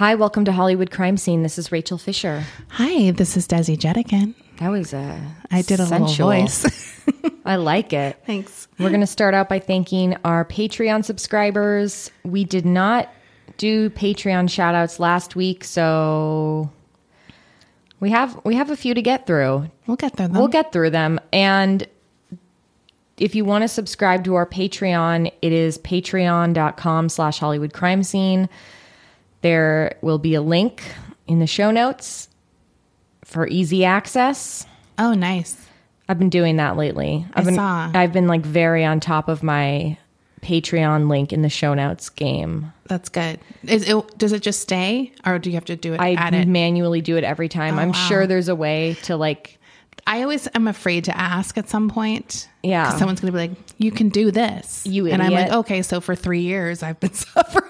Hi, welcome to Hollywood Crime Scene. This is Rachel Fisher. Hi, this is Desi Jedeikin. That was a I did a sensual. little voice. I like it. Thanks. We're going to start out by thanking our Patreon subscribers. We did not do Patreon shout outs last week, so we have we have a few to get through. We'll get there. Though. We'll get through them. And if you want to subscribe to our Patreon, it is patreon.com slash Hollywood crime scene. There will be a link in the show notes for easy access. Oh, nice. I've been doing that lately. I've I been, saw. I've been like very on top of my Patreon link in the show notes game. That's good. Is it? Does it just stay, or do you have to do it? I it. manually do it every time. Oh, I'm sure there's a way to like I always am afraid to ask at some point. Yeah. someone's gonna be like, "You can do this," You and I'm like, "Okay, so for three years I've been suffering."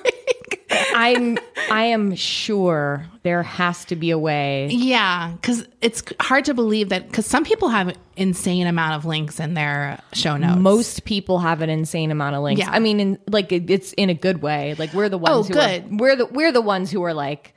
I'm I am sure there has to be a way. yeah, because it's hard to believe that because some people have insane amount of links in their show notes. Most people have an insane amount of links. Yeah. I mean, in, like it- it's in a good way. Like we're the ones Oh, who good. Are, we're the we're the ones who are like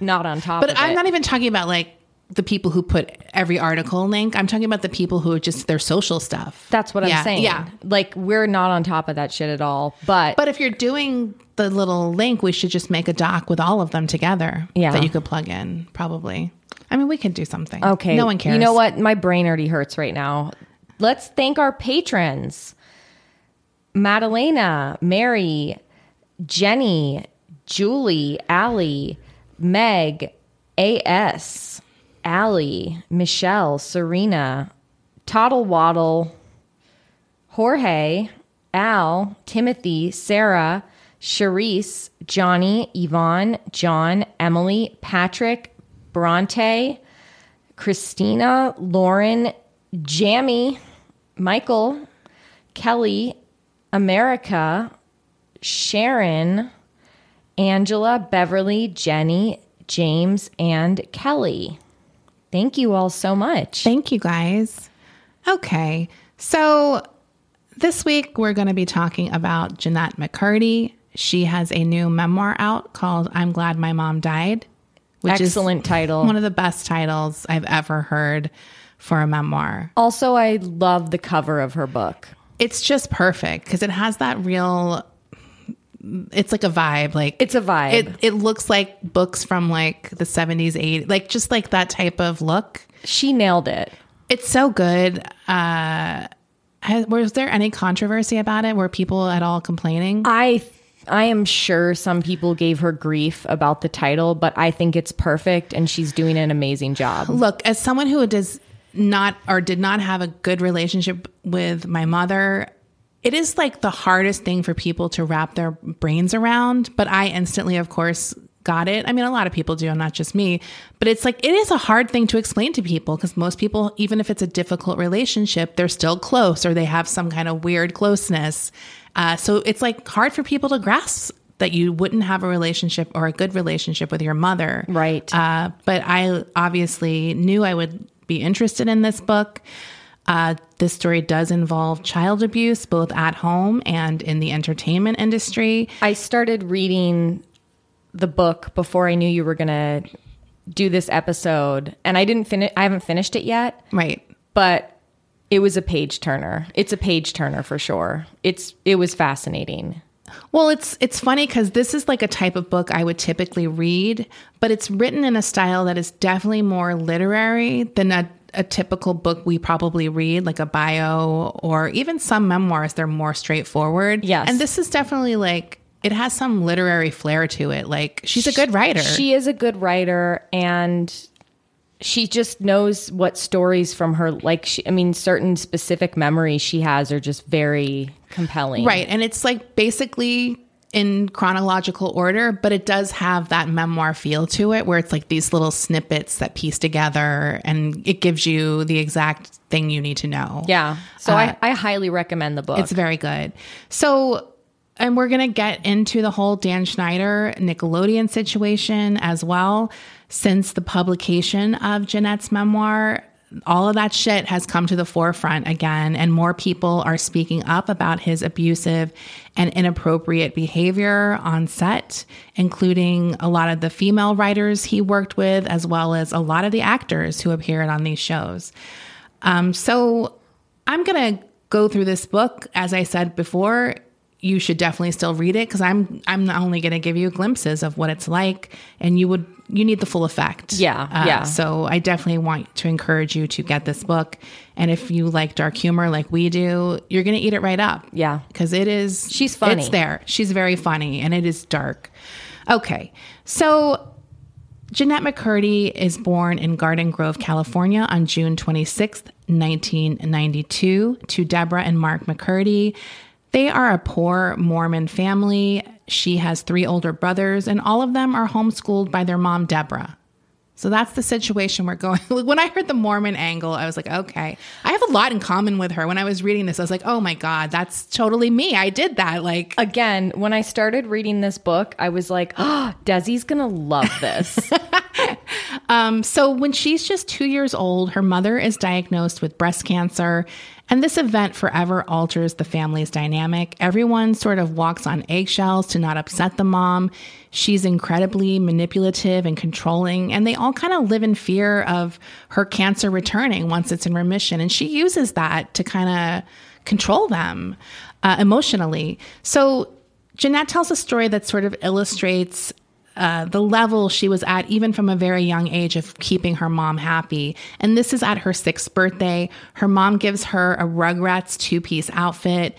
not on top. But I'm it. not even talking about like the people who put every article link. I'm talking about the people who are just their social stuff. That's what Yeah, I'm saying. Yeah. like we're not on top of that shit at all. But But if you're doing the little link, we should just make a doc with all of them together. Yeah. That you could plug in, probably. I mean, we could do something. Okay. No one cares. You know what? My brain already hurts right now. Let's thank our patrons Madalena, Mary, Jenny, Julie, Allie, Meg, A.S., Allie, Michelle, Serena, Toddle Waddle, Jorge, Al, Timothy, Sarah, Charisse, Johnny, Yvonne, John, Emily, Patrick, Bronte, Christina, Lauren, Jamie, Michael, Kelly, America, Sharon, Angela, Beverly, Jenny, James, and Kelly. Thank you all so much. Thank you guys. Okay. So this week we're going to be talking about Jennette McCurdy. She has a new memoir out called I'm Glad My Mom Died, which Excellent is title. one of the best titles I've ever heard for a memoir. Also, I love the cover of her book. It's just perfect because it has that real it's like a vibe like It's a vibe. it, it looks like books from like the 70s 80s like just like that type of look She nailed it. it's so good uh has, was there any controversy about it were people at all complaining I I am sure some people gave her grief about the title, but I think it's perfect and she's doing an amazing job. look as someone who does not or did not have a good relationship with my mother it is like the hardest thing for people to wrap their brains around but i instantly of course got it i mean a lot of people do not just me but it's like it is a hard thing to explain to people because most people even if it's a difficult relationship they're still close or they have some kind of weird closeness uh, so it's like hard for people to grasp that you wouldn't have a relationship or a good relationship with your mother Right. uh, but I obviously knew I would be interested in this book. Uh, this story does involve child abuse, both at home and in the entertainment industry. I started reading the book before I knew you were going to do this episode and I didn't finish I haven't finished it yet, Right. but it was a page turner. It's a page turner for sure. It's it was fascinating. Well, it's it's funny because this is like a type of book I would typically read, but it's written in a style that is definitely more literary than a, a typical book we probably read, like a bio or even some memoirs. They're more straightforward. Yes. and this is definitely like it has some literary flair to it. Like she's a good writer. She is a good writer and she just knows what stories from her like she, I mean certain specific memories she has are just very compelling. Right. And it's like basically in chronological order, but it does have that memoir feel to it where it's like these little snippets that piece together and it gives you the exact thing you need to know. Yeah. So I, uh, I highly recommend the book. It's very good. So, and we're going to get into the whole Dan Schneider Nickelodeon situation as well. Since the publication of Jennette's memoir, all of that shit has come to the forefront again, and more people are speaking up about his abusive and inappropriate behavior on set, including a lot of the female writers he worked with, as well as a lot of the actors who appeared on these shows. Um, so I'm going to go through this book. As I said before, you should definitely still read it because I'm I'm not only going to give you glimpses of what it's like, and you would you need the full effect. Yeah, Uh, yeah. So I definitely want to encourage you to get this book, and if you like dark humor like we do, you're going to eat it right up. Yeah. because it is. She's funny. It's there. She's very funny, and it is dark. Okay, so Jennette McCurdy is born in Garden Grove, California on June 26th, 1992, to Deborah and Mark McCurdy. They are a poor Mormon family. She has three older brothers, and all of them are homeschooled by their mom, Deborah. So that's the situation we're going. When I heard the Mormon angle, I was like, okay, I have a lot in common with her. When I was reading this, I was like, oh my God, that's totally me. I did that. Like, Again, when I started reading this book, I was like, oh, Desi's going to love this. Um, so when she's just two years old, her mother is diagnosed with breast cancer. And this event forever alters the family's dynamic. Everyone sort of walks on eggshells to not upset the mom. She's incredibly manipulative and controlling, and they all kind of live in fear of her cancer returning once it's in remission. And she uses that to kind of control them uh, emotionally. So Jennette tells a story that sort of illustrates uh, the level she was at, even from a very young age, of keeping her mom happy. And this is at her sixth birthday. Her mom gives her a Rugrats two piece outfit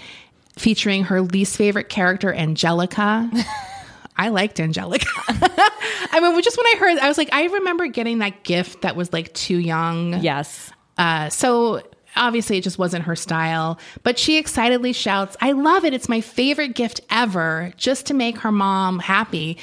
featuring her least favorite character, Angelica. I liked Angelica. I mean, just when I heard, I was like, I remember getting that gift that was like too young. yes. Uh, so obviously it just wasn't her style, but she excitedly shouts, I love it. It's my favorite gift ever, just to make her mom happy.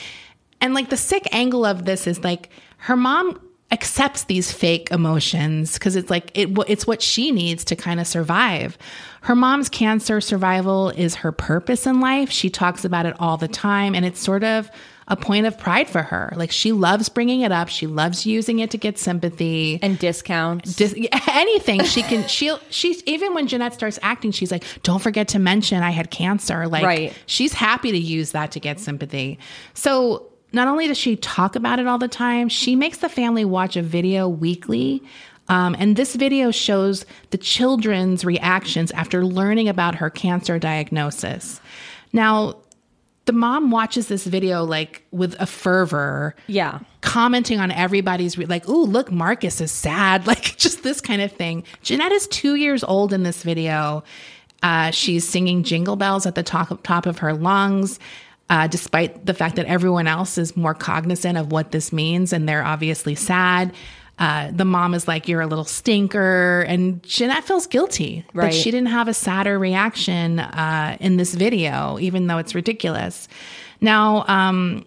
And like the sick angle of this is like her mom accepts these fake emotions because it's like it it's what she needs to kind of survive. Her mom's cancer survival is her purpose in life. She talks about it all the time and it's sort of a point of pride for her. Like she loves bringing it up. She loves using it to get sympathy And discounts. dis- anything she can she'll she's even when Jennette starts acting she's like don't forget to mention I had cancer like Right. she's happy to use that to get sympathy so not only does she talk about it all the time she makes the family watch a video weekly um, and this video shows the children's reactions after learning about her cancer diagnosis now the mom watches this video like with a fervor yeah. commenting on everybody's re- like, "Ooh, look, Marcus is sad," like just this kind of thing. Jennette is two years old in this video. Uh, she's singing "Jingle Bells" at the top top of her lungs, uh, despite the fact that everyone else is more cognizant of what this means, and they're obviously sad. Uh, the mom is like, "You're a little stinker," and Jennette feels guilty Right. that she didn't have a sadder reaction uh, in this video, even though it's ridiculous. Now, um,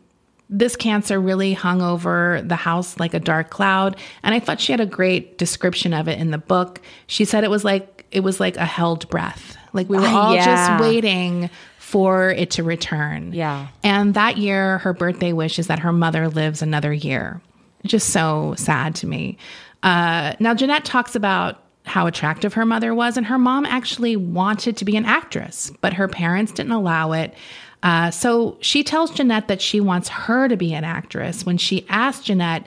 this cancer really hung over the house like a dark cloud and i thought she had a great description of it in the book she said it was like it was like a held breath like we were Ah, all yeah. just waiting for it to return Yeah. and that year her birthday wish is that her mother lives another year just so sad to me uh, now jennette talks about how attractive her mother was and her mom actually wanted to be an actress but her parents didn't allow it uh, so she tells Jennette that she wants her to be an actress. When she asks Jennette,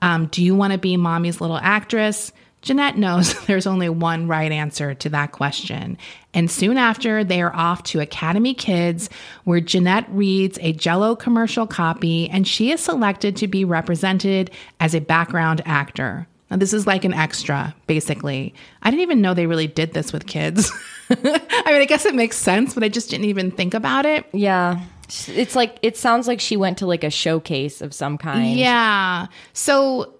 um, Do you want to be mommy's little actress? Jennette knows there's only one right answer to that question. And soon after, they are off to Academy Kids, where Jennette reads a Jello commercial copy and she is selected to be represented as a background actor. Now, this is like an extra, basically. I didn't even know they really did this with kids. I mean, I guess it makes sense, but I just didn't even think about it. Yeah. It's like, it sounds like she went to like a showcase of some kind. Yeah. So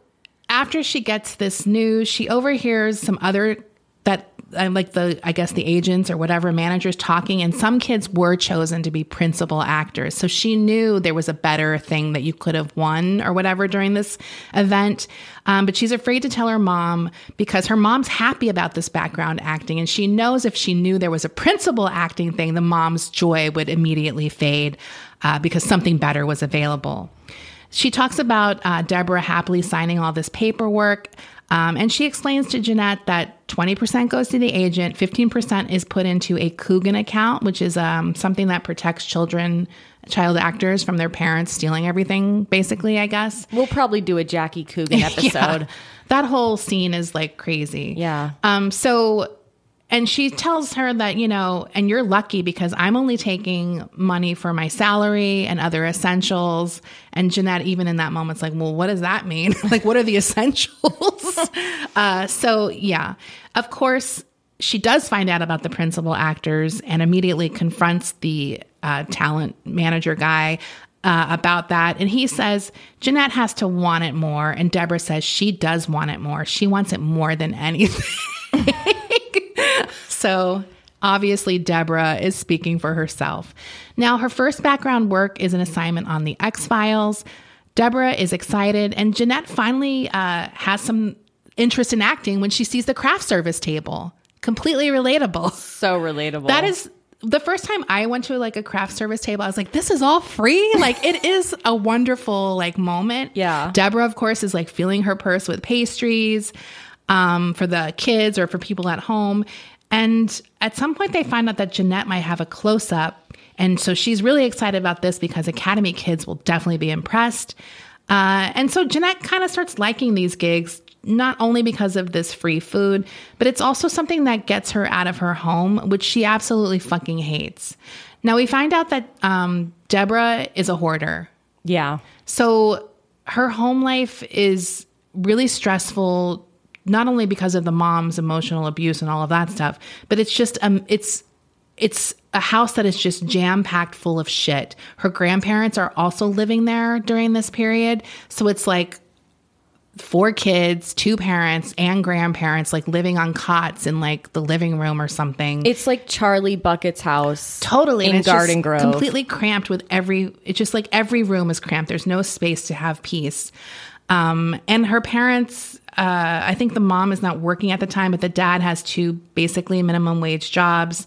after she gets this news, she overhears some other that uh, like the I guess the agents or whatever managers talking, and some kids were chosen to be principal actors. So she knew there was a better thing that you could have won or whatever during this event. Um, but she's afraid to tell her mom because her mom's happy about this background acting, and she knows if she knew there was a principal acting thing, the mom's joy would immediately fade uh, because something better was available. She talks about uh, Deborah happily signing all this paperwork. Um, and she explains to Jennette that 20% goes to the agent, 15% is put into a Coogan account, which is um, something that protects children, child actors from their parents stealing everything, basically, I guess. We'll probably do a Jackie Coogan episode. Yeah. That whole scene is like crazy. Yeah. Um, so and she tells her that, you know, and you're lucky because I'm only taking money for my salary and other essentials. And Jennette, even in that moment, is like, well, what does that mean? like, what are the essentials? uh, so, yeah, of course, she does find out about the principal actors and immediately confronts the uh, talent manager guy uh, about that. And he says Jennette has to want it more. And Deborah says she does want it more. She wants it more than anything. so obviously, Deborah is speaking for herself. Now, her first background work is an assignment on The X Files. Deborah is excited, and Jennette finally uh, has some interest in acting when she sees the craft service table. Completely relatable. So relatable. That is the first time I went to like a craft service table, I was like, this is all free. Like it is a wonderful like moment. Yeah. Deborah, of course, is like filling her purse with pastries um, for the kids or for people at home. And at some point, they find out that Jennette might have a close up. And so she's really excited about this because Academy kids will definitely be impressed. Uh, and so Jennette kind of starts liking these gigs, not only because of this free food, but it's also something that gets her out of her home, which she absolutely fucking hates. Now we find out that um, Deborah is a hoarder. Yeah. So her home life is really stressful not only because of the mom's emotional abuse and all of that stuff, but it's just um it's it's a house that is just jam packed full of shit. Her grandparents are also living there during this period, so it's like four kids, two parents and grandparents like living on cots in like the living room or something. It's like Charlie Bucket's house. Totally. In Garden Grove. Completely cramped with every it's just like every room is cramped. There's no space to have peace. Um, and her parents uh, I think the mom is not working at the time, but the dad has two basically minimum wage jobs.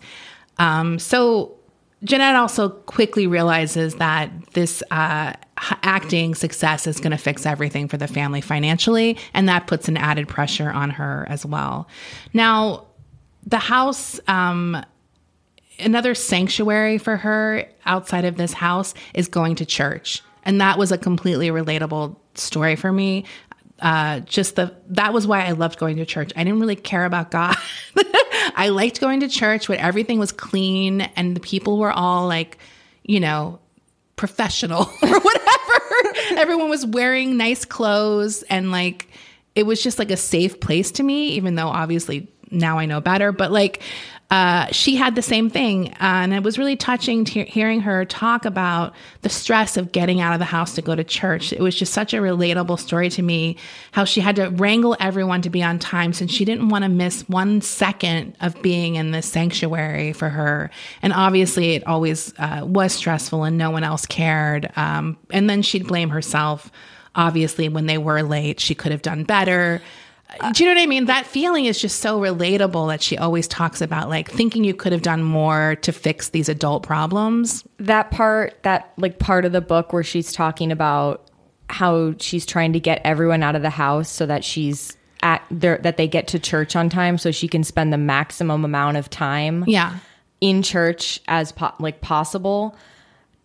Um, so Jennette also quickly realizes that this uh, acting success is going to fix everything for the family financially, and that puts an added pressure on her as well. Now, the house, um, another sanctuary for her outside of this house is going to church. And that was a completely relatable story for me uh, just the that was why I loved going to church. I didn't really care about God. I liked going to church where everything was clean and the people were all like, you know, professional or whatever. Everyone was wearing nice clothes and like it was just like a safe place to me, even though obviously now I know better. But like uh, she had the same thing. Uh, and it was really touching to hearing her talk about the stress of getting out of the house to go to church. It was just such a relatable story to me, how she had to wrangle everyone to be on time since she didn't want to miss one second of being in the sanctuary for her. And obviously, it always uh, was stressful and no one else cared. Um, and then she'd blame herself. Obviously, when they were late, she could have done better. Uh, do you know what I mean? That feeling is just so relatable that she always talks about, like thinking you could have done more to fix these adult problems. That part, that like part of the book where she's talking about how she's trying to get everyone out of the house so that she's at there, that they get to church on time so she can spend the maximum amount of time Yeah. in church as po- like possible.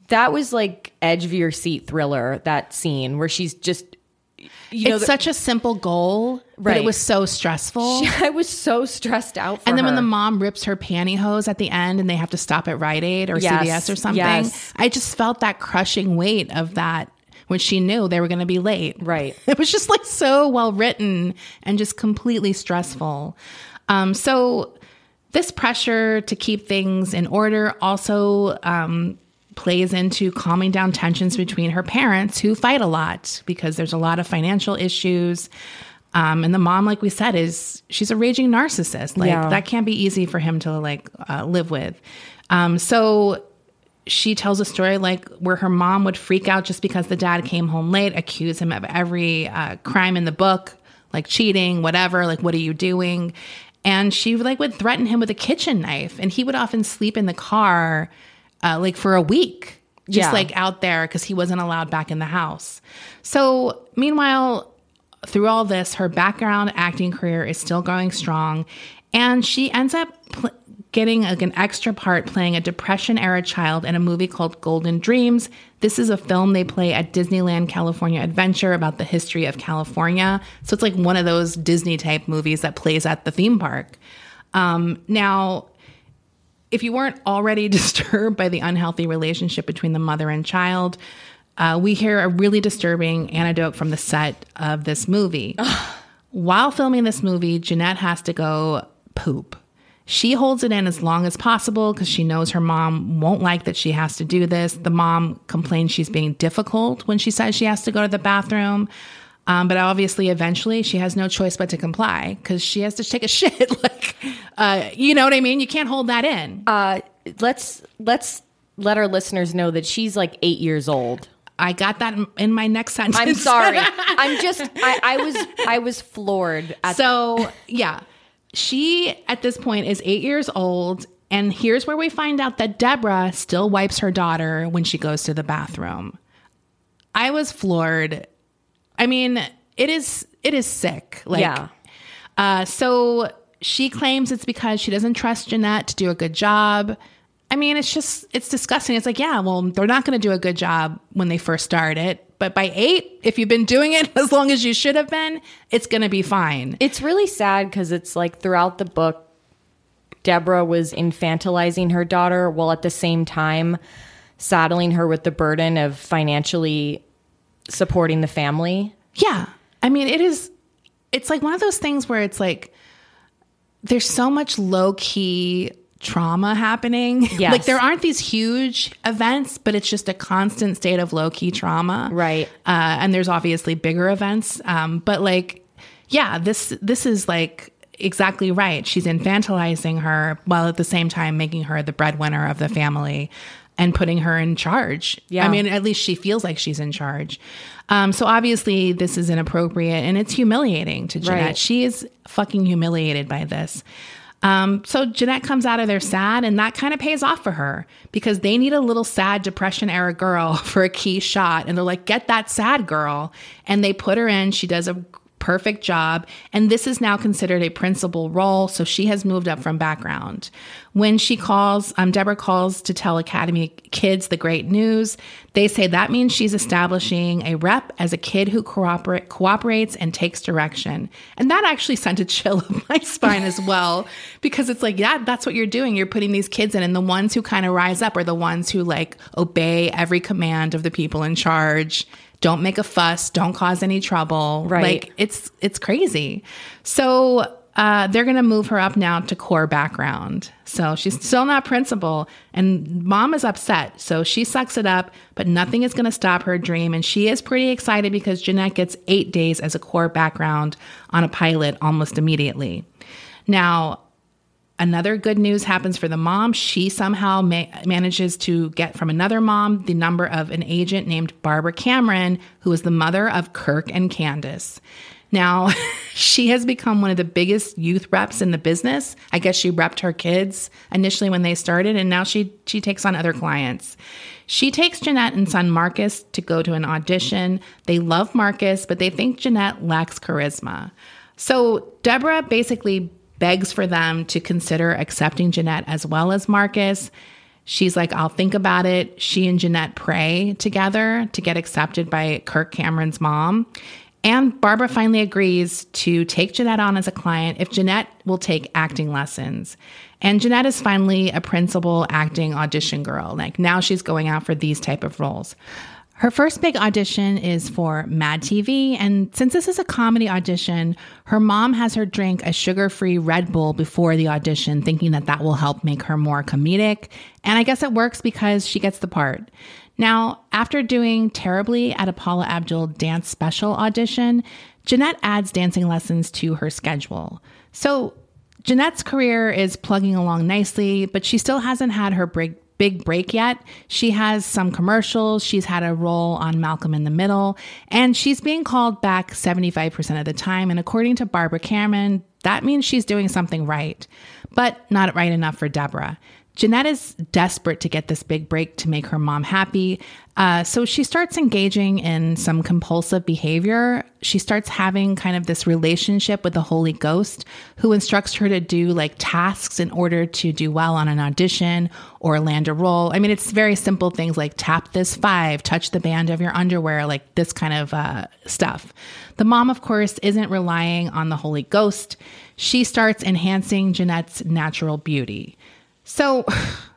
That was like edge of your seat thriller, that scene where she's just you know, it's such a simple goal, but Right. it was so stressful. I was so stressed out for and then when the mom rips her pantyhose at the end and they have to stop at Rite Aid or Yes, CVS or something, yes. I just felt that crushing weight of that when she knew they were going to be late. Right. It was just like so well written and just completely stressful. Um, so this pressure to keep things in order also um, plays into calming down tensions between her parents who fight a lot because there's a lot of financial issues. Um, and the mom, like we said, is she's a raging narcissist. Like Yeah. that can't be easy for him to like uh, live with. Um, so she tells a story like where her mom would freak out just because the dad came home late, accuse him of every uh, crime in the book, like cheating, whatever. Like, what are you doing? And she like would threaten him with a kitchen knife, and he would often sleep in the car, uh, like for a week, just Yeah. like out there because he wasn't allowed back in the house. So, meanwhile, through all this, her background acting career is still going strong, and she ends up pl- getting like an extra part playing a Depression era child in a movie called Golden Dreams. This is a film they play at Disneyland California Adventure about the history of California. So it's like one of those Disney type movies that plays at the theme park. Um, now, if you weren't already disturbed by the unhealthy relationship between the mother and child, uh, we hear a really disturbing anecdote from the set of this movie. While filming this movie, Jennette has to go poop. She holds it in as long as possible because she knows her mom won't like that she has to do this. The mom complains she's being difficult when she says she has to go to the bathroom. Um, but obviously, eventually, she has no choice but to comply because she has to take a shit. like, uh, you know what I mean? You can't hold that in. Uh, let's let's let our listeners know that she's like eight years old. I got that in- my next sentence. I'm sorry. I'm just I, I was I was floored at so yeah, she at this point is eight years old, and here's where we find out that Deborah still wipes her daughter when she goes to the bathroom. I was floored. I mean, it is it is sick. Like, Yeah. Uh, so she claims it's because she doesn't trust Jennette to do a good job. I mean, it's just it's disgusting. It's like, yeah, well, they're not going to do a good job when they first start it, but by eight, if you've been doing it as long as you should have been, it's going to be fine. It's really sad because it's like throughout the book, Deborah was infantilizing her daughter while at the same time saddling her with the burden of financially supporting the family. Yeah. I mean, it is, it's like one of those things where it's like, there's so much low key trauma happening. Yes. like there aren't these huge events, but it's just a constant state of low key trauma. Right. Uh, and there's obviously bigger events. Um, but like, yeah, this, this is like, Exactly right. She's infantilizing her while at the same time making her the breadwinner of the family and putting her in charge. Yeah. I mean, at least she feels like she's in charge. Um, so obviously, this is inappropriate and it's humiliating to Jennette. Right. She is fucking humiliated by this. Um, so Jennette comes out of there sad, and that kind of pays off for her because they need a little sad depression era girl for a key shot. And they're like, get that sad girl. And they put her in. She does a perfect job. And this is now considered a principal role. So she has moved up from background. When she calls, um, Deborah calls to tell Academy kids the great news. They say that means she's establishing a rep as a kid who cooperate, cooperates and takes direction. And that actually sent a chill up my spine as well, because it's like, yeah, that's what you're doing. You're putting these kids in, and the ones who kind of rise up are the ones who like obey every command of the people in charge don't make a fuss. Don't cause any trouble. Right. like it's it's crazy. So uh, they're going to move her up now to core background. So she's still not principal and mom is upset. So she sucks it up but nothing is going to stop her dream and she is pretty excited because jennette gets eight days as a core background on a pilot almost immediately. Now Another good news happens for the mom. She somehow ma- manages to get from another mom the number of an agent named Barbara Cameron, who is the mother of Kirk and Candace. Now, she has become one of the biggest youth reps in the business. I guess she repped her kids initially when they started, and now she she takes on other clients. She takes Jennette and son Marcus to go to an audition. They love Marcus, but they think Jennette lacks charisma. So Deborah basically begs for them to consider accepting Jennette as well as Marcus. She's like, I'll think about it. She and Jennette pray together to get accepted by Kirk Cameron's mom. And Barbara finally agrees to take Jennette on as a client if Jennette will take acting lessons. And Jennette is finally a principal acting audition girl. Like now she's going out for these type of roles. Her first big audition is for Mad TV, and since this is a comedy audition, her mom has her drink a sugar free Red Bull before the audition, thinking that that will help make her more comedic. And I guess it works because she gets the part. Now, after doing terribly at a Paula Abdul dance special audition, Jennette adds dancing lessons to her schedule. So, Jennette's career is plugging along nicely, but she still hasn't had her break, big break yet. She has some commercials, she's had a role on Malcolm in the Middle, and she's being called back 75% of the time. And according to Barbara Cameron, that means she's doing something right, but not right enough for Deborah. Jennette is desperate to get this big break to make her mom happy. Uh, so she starts engaging in some compulsive behavior. She starts having kind of this relationship with the Holy Ghost who instructs her to do like tasks in order to do well on an audition or land a role. I mean, it's very simple things like tap this five, touch the band of your underwear, like this kind of uh, stuff. The mom, of course, isn't relying on the Holy Ghost. She starts enhancing Jennette's natural beauty. So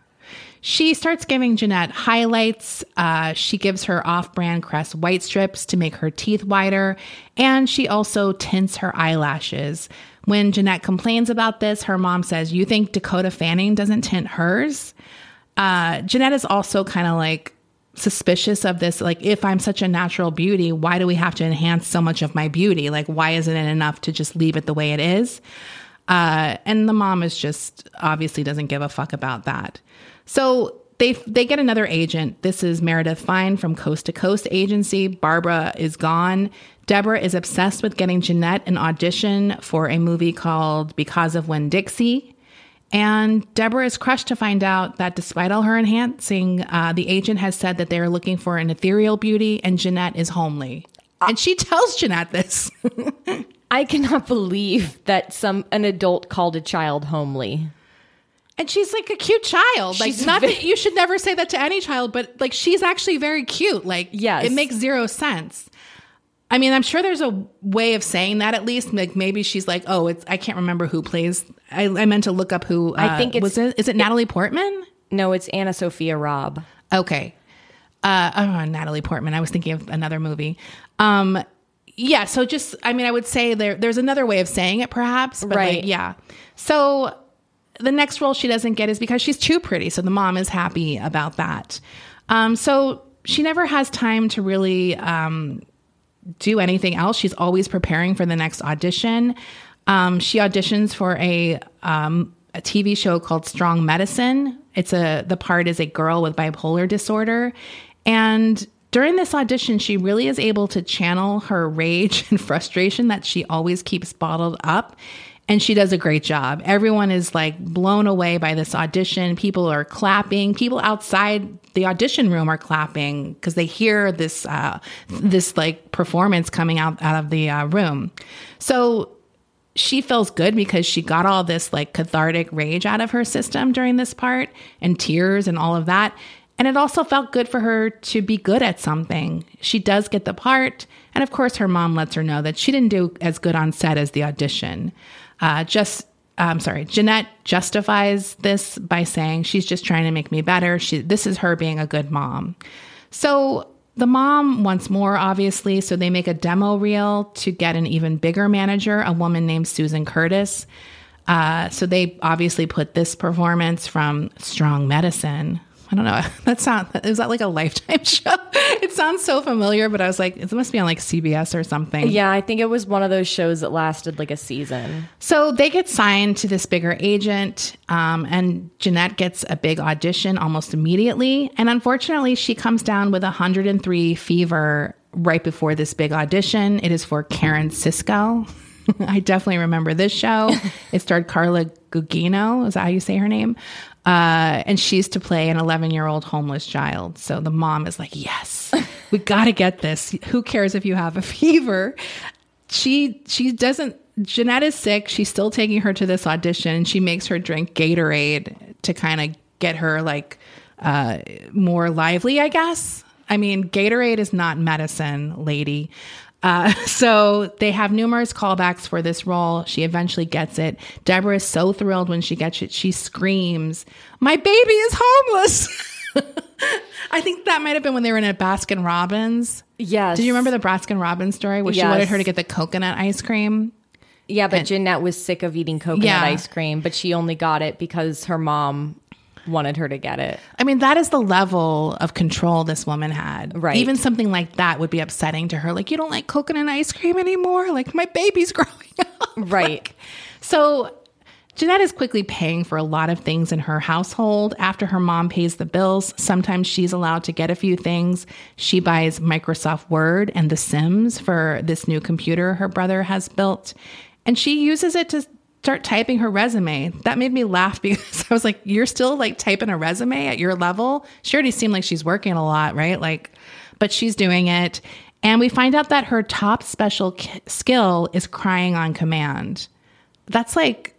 she starts giving Jennette highlights. Uh, she gives her off brand Crest white strips to make her teeth whiter, and she also tints her eyelashes. When Jennette complains about this, her mom says, You think Dakota Fanning doesn't tint hers? Uh, Jennette is also kind of like suspicious of this. Like, if I'm such a natural beauty, why do we have to enhance so much of my beauty? Like, why isn't it enough to just leave it the way it is? Uh, and the mom is just obviously doesn't give a fuck about that. So they they get another agent. This is Meredith Fine from Coast to Coast Agency. Barbara is gone. Deborah is obsessed with getting Jennette an audition for a movie called Because of Winn-Dixie. And Deborah is crushed to find out that despite all her enhancing, uh, the agent has said that they are looking for an ethereal beauty and Jennette is homely. And she tells Jennette this. I cannot believe that some an adult called a child homely. And she's like a cute child. Like, She's not ve- that you should never say that to any child, but like, she's actually very cute. Like, Yes. it makes zero sense. I mean, I'm sure there's a way of saying that at least. Like, maybe she's like, oh, it's, I can't remember who plays. I, I meant to look up who. I uh, think it's- was it, is it Natalie Portman? No, it's AnnaSophia Robb. Okay. Uh, oh, Natalie Portman. I was thinking of another movie. Um, yeah. So just, I mean, I would say there, there's another way of saying it perhaps, but Right. like, yeah. So the next role she doesn't get is because she's too pretty. So the mom is happy about that. Um, so she never has time to really, um, do anything else. She's always preparing for the next audition. Um, she auditions for a um, a TV show called Strong Medicine. It's a the part is a girl with bipolar disorder, and during this audition, she really is able to channel her rage and frustration that she always keeps bottled up. And she does a great job. Everyone is like blown away by this audition. People are clapping. People outside the audition room are clapping because they hear this uh, this like performance coming out out of the uh, room. So she feels good because she got all this like cathartic rage out of her system during this part and tears and all of that. And it also felt good for her to be good at something. She does get the part. And of course, her mom lets her know that she didn't do as good on set as the audition. Uh, just, I'm sorry, Jennette justifies this by saying she's just trying to make me better. She, this is her being a good mom. So the mom wants more, obviously, so they make a demo reel to get an even bigger manager, a woman named Susan Curtis. Uh, so they obviously put this performance from Strong Medicine. I don't know. That sound is that like a lifetime show? It sounds so familiar, but I was like, it must be on like CBS or something. Yeah, I think it was one of those shows that lasted like a season. So they get signed to this bigger agent, um, and Jennette gets a big audition almost immediately. And unfortunately, she comes down with 103 fever right before this big audition. It is for Karen Sisco. I definitely remember this show. it starred Carla Gugino. Is that how you say her name? Uh, and she's to play an 11 year old homeless child. So the mom is like, yes, we got to get this. Who cares if you have a fever? She she doesn't. Jennette is sick. She's still taking her to this audition, she makes her drink Gatorade to kind of get her like uh, more lively, I guess. I mean, Gatorade is not medicine, lady. Uh, so they have numerous callbacks for this role. She eventually gets it. Deborah is so thrilled when she gets it. She screams, "My baby is homeless!" I think that might have been when they were in a Baskin Robbins. Yes. Did you remember the Baskin Robbins story where she wanted her to get the coconut ice cream? Yeah, but Jennette was sick of eating coconut Yeah. ice cream, but she only got it because her mom wanted her to get it. I mean, that is the level of control this woman had. Right. Even something like that would be upsetting to her. Like, you don't like coconut ice cream anymore? Like, my baby's growing up. Right. So Jennette is quickly paying for a lot of things in her household. After her mom pays the bills, sometimes she's allowed to get a few things. She buys Microsoft Word and The Sims for this new computer her brother has built. And she uses it to start typing her resume. That made me laugh because I was like, you're still like typing a resume at your level? She already seemed like she's working a lot, right? Like, but she's doing it. And we find out that her top special k- skill is crying on command. That's like,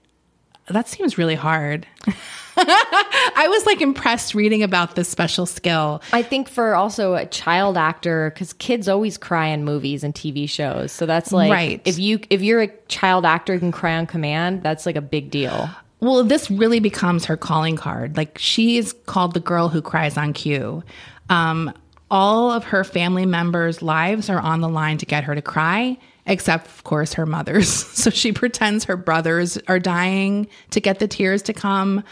that seems really hard. I was like impressed reading about this special skill. I think for also a child actor, because kids always cry in movies and TV shows. So that's like, Right. if you if you're a child actor who can cry on command, that's like a big deal. Well, this really becomes her calling card. Like she is called the girl who cries on cue. Um, all of her family members' lives are on the line to get her to cry, except, of course, her mother's. So she pretends her brothers are dying to get the tears to come.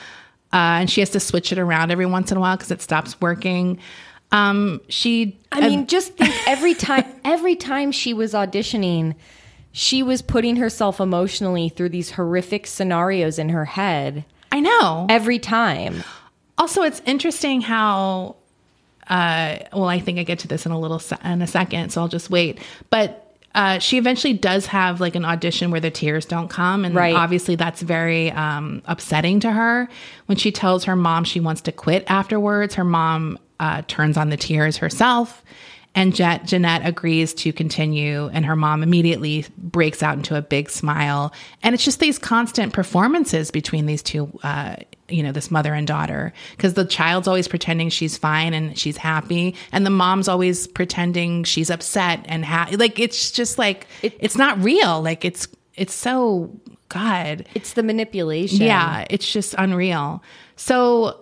Uh, and she has to switch it around every once in a while because it stops working. Um, she, I mean, just think every time every time she was auditioning, she was putting herself emotionally through these horrific scenarios in her head I know. every time. Also, it's interesting how. Uh, well, I think I get to this in a little se- in a second, so I'll just wait. But uh, she eventually does have like an audition where the tears don't come, and Right. obviously that's very um, upsetting to her. When she tells her mom she wants to quit afterwards, her mom uh, turns on the tears herself. And Jet, Jennette agrees to continue, and her mom immediately breaks out into a big smile. And it's just these constant performances between these two, uh, you know, this mother and daughter, because the child's always pretending she's fine and she's happy, and the mom's always pretending she's upset and happy. Like it's just like it's not real. Like it's it's so God. It's the manipulation. Yeah, it's just unreal. So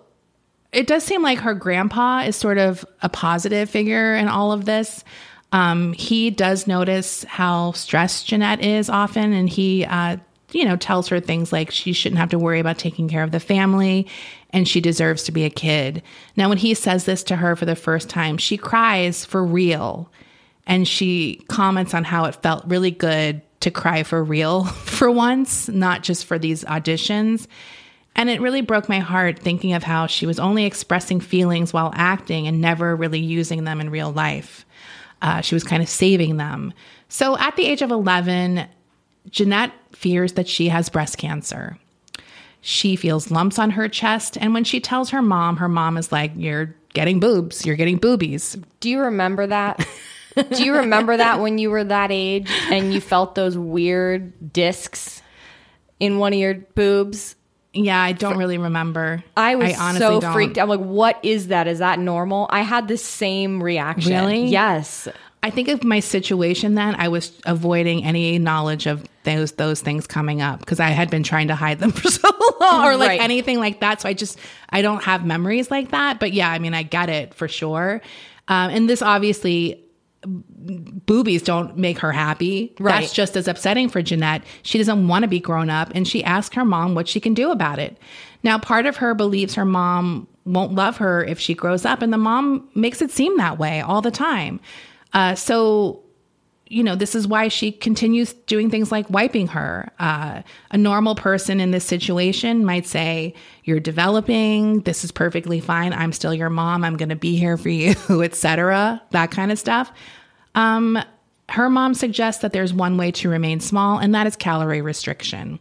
it does seem like her grandpa is sort of a positive figure in all of this. Um, he does notice how stressed Jennette is often, and he, uh, you know, tells her things like she shouldn't have to worry about taking care of the family and she deserves to be a kid. Now, when he says this to her for the first time, she cries for real and she comments on how it felt really good to cry for real for once, not just for these auditions. And it really broke my heart thinking of how she was only expressing feelings while acting and never really using them in real life. Uh, she was kind of saving them. So at the age of 11, Jennette fears that she has breast cancer. She feels lumps on her chest. And when she tells her mom, her mom is like, You're getting boobs, you're getting boobies. Do you remember that? Do you remember that when you were that age and you felt those weird discs in one of your boobs? Yeah, I don't really remember. I was honestly so don't. freaked. I'm like, what is that? Is that normal? I had the same reaction. Really? Yes. I think of my situation then, I was avoiding any knowledge of those those things coming up because I had been trying to hide them for so long or like Right. anything like that. So I just I don't have memories like that. But yeah, I mean I get it for sure. Um, and this obviously boobies don't make her happy. Right. That's just as upsetting for Jennette. She doesn't want to be grown up and she asks her mom what she can do about it. Now, part of her believes her mom won't love her if she grows up, and the mom makes it seem that way all the time. Uh, so, you know, this is why she continues doing things like wiping her. Uh, a normal person in this situation might say, You're developing. This is perfectly fine. I'm still your mom. I'm going to be here for you, etc. That kind of stuff. Um, her mom suggests that there's one way to remain small, and that is calorie restriction.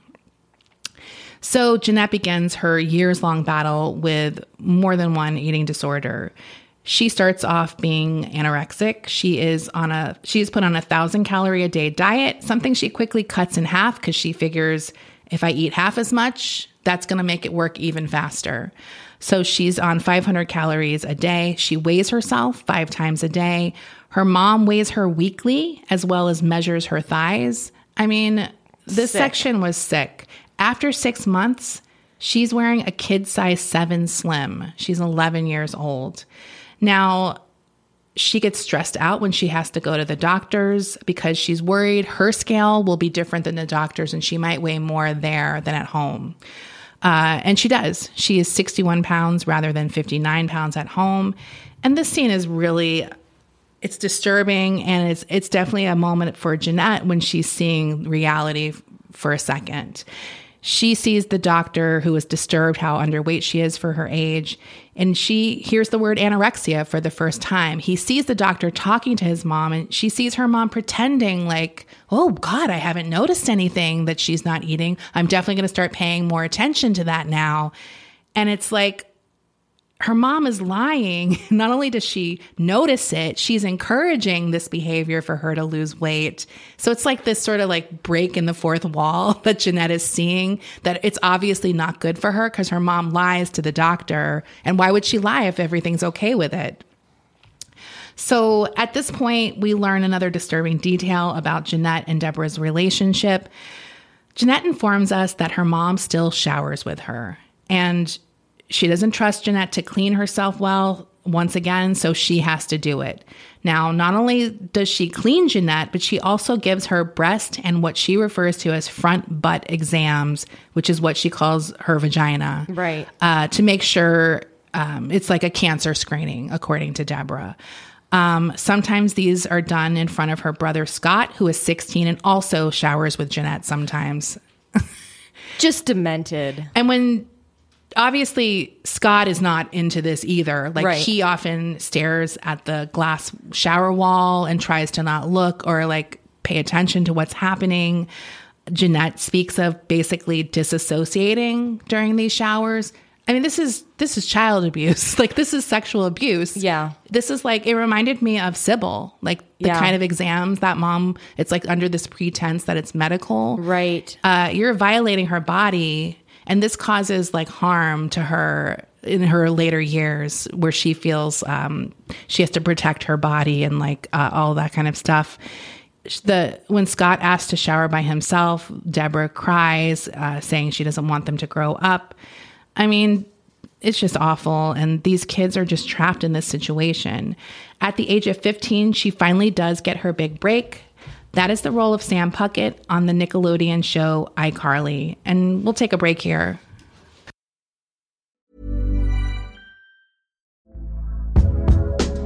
So Jennette begins her years long battle with more than one eating disorder. She starts off being anorexic. She is on a she's put on a thousand calorie a day diet, something she quickly cuts in half because she figures if I eat half as much, that's going to make it work even faster. So she's on 500 calories a day. She weighs herself five times a day. Her mom weighs her weekly as well as measures her thighs. I mean, this Sick. section was sick. After six months, she's wearing a kid size seven slim. She's 11 years old. Now, she gets stressed out when she has to go to the doctors because she's worried her scale will be different than the doctors and she might weigh more there than at home. Uh, and she does. She is 61 pounds rather than 59 pounds at home. And this scene is really it's disturbing and it's it's definitely a moment for Jennette when she's seeing reality for a second. She sees the doctor who is disturbed how underweight she is for her age, and she hears the word anorexia for the first time. He sees the doctor talking to his mom, and she sees her mom pretending like, oh God, I haven't noticed anything that she's not eating. I'm definitely going to start paying more attention to that now. And it's like, her mom is lying. Not only does she notice it, she's encouraging this behavior for her to lose weight. So it's like this sort of like break in the fourth wall that Jennette is seeing that it's obviously not good for her because her mom lies to the doctor. And why would she lie if everything's okay with it? So at this point, we learn another disturbing detail about Jennette and Deborah's relationship. Jennette informs us that her mom still showers with her. And she doesn't trust Jennette to clean herself well once again, so she has to do it. Now, not only does she clean Jennette, but she also gives her breast and what she refers to as front butt exams, which is what she calls her vagina. Right. Uh, to make sure um, it's like a cancer screening, according to Deborah. Um, sometimes these are done in front of her brother Scott, who is 16 and also showers with Jennette sometimes. Just demented. And when obviously Scott is not into this either. Like Right. he often stares at the glass shower wall and tries to not look or like pay attention to what's happening. Jennette speaks of basically disassociating during these showers. I mean, this is this is child abuse. like this is sexual abuse. Yeah. This is like it reminded me of Sybil, like the Yeah. kind of exams that mom. It's like under this pretense that it's medical Right. uh, you're violating her body and this causes like harm to her in her later years where she feels um, she has to protect her body and like uh, all that kind of stuff. The when scott asks to shower by himself deborah cries uh, saying she doesn't want them to grow up. I mean it's just awful. And these kids are just trapped in this situation. At the age of 15 she finally does get her big break that is the role of Sam Puckett on the Nickelodeon show iCarly. And we'll take a break here.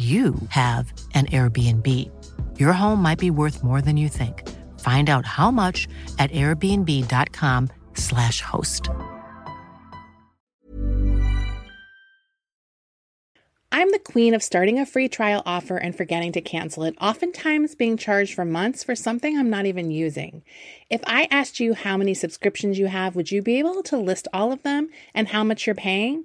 you have an Airbnb. Your home might be worth more than you think. Find out how much at airbnb.com/slash host. I'm the queen of starting a free trial offer and forgetting to cancel it, oftentimes being charged for months for something I'm not even using. If I asked you how many subscriptions you have, would you be able to list all of them and how much you're paying?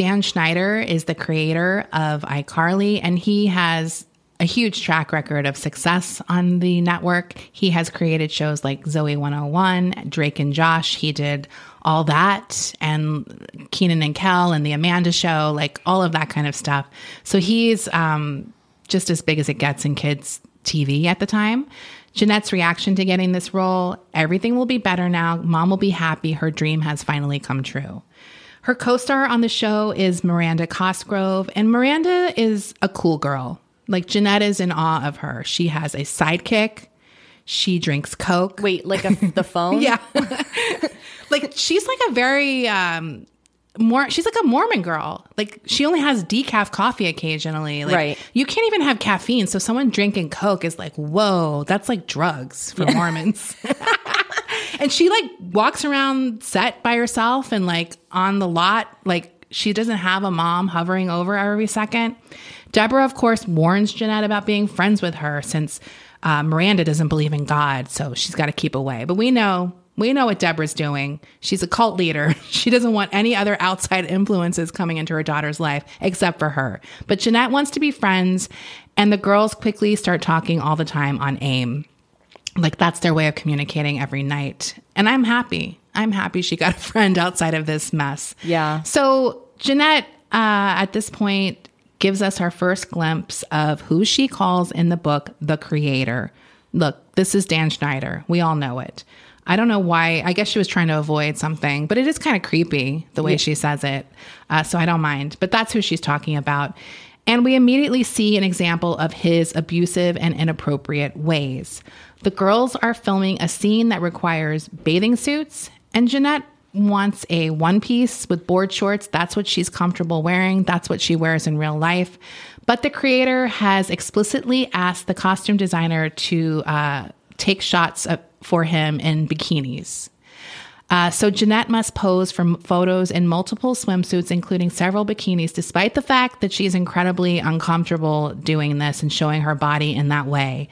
Dan Schneider is the creator of iCarly, and he has a huge track record of success on the network. He has created shows like Zoey 101, Drake and Josh. He did all that and Kenan and Kel and the Amanda show, like all of that kind of stuff. So he's um, just as big as it gets in kids TV at the time. Jennette's reaction to getting this role everything will be better now. Mom will be happy. Her dream has finally come true. Her co star on the show is Miranda Cosgrove, and Miranda is a cool girl. Like Jennette is in awe of her. She has a sidekick. She drinks Coke. Wait, like a, the phone? Yeah. like she's like a very um more she's like a Mormon girl. Like she only has decaf coffee occasionally. Like Right. you can't even have caffeine. So someone drinking Coke is like, whoa, that's like drugs for Mormons. and she like walks around set by herself and like on the lot, like she doesn't have a mom hovering over every second. Deborah, of course, warns Jennette about being friends with her since uh, Miranda doesn't believe in God, so she's got to keep away. But we know we know what Deborah's doing. She's a cult leader. She doesn't want any other outside influences coming into her daughter's life except for her. But Jennette wants to be friends, and the girls quickly start talking all the time on AIM. Like that's their way of communicating every night. And I'm happy. I'm happy she got a friend outside of this mess. Yeah. So Jennette, uh, at this point, gives us our first glimpse of who she calls in the book the creator. Look, this is Dan Schneider. We all know it. I don't know why. I guess she was trying to avoid something, but it is kind of creepy the way she says it. Uh, so I don't mind. But that's who she's talking about. And we immediately see an example of his abusive and inappropriate ways. The girls are filming a scene that requires bathing suits, and Jennette wants a one piece with board shorts. That's what she's comfortable wearing. That's what she wears in real life. But the creator has explicitly asked the costume designer to uh, take shots of, for him in bikinis. Uh, so Jennette must pose for photos in multiple swimsuits, including several bikinis, despite the fact that she's incredibly uncomfortable doing this and showing her body in that way.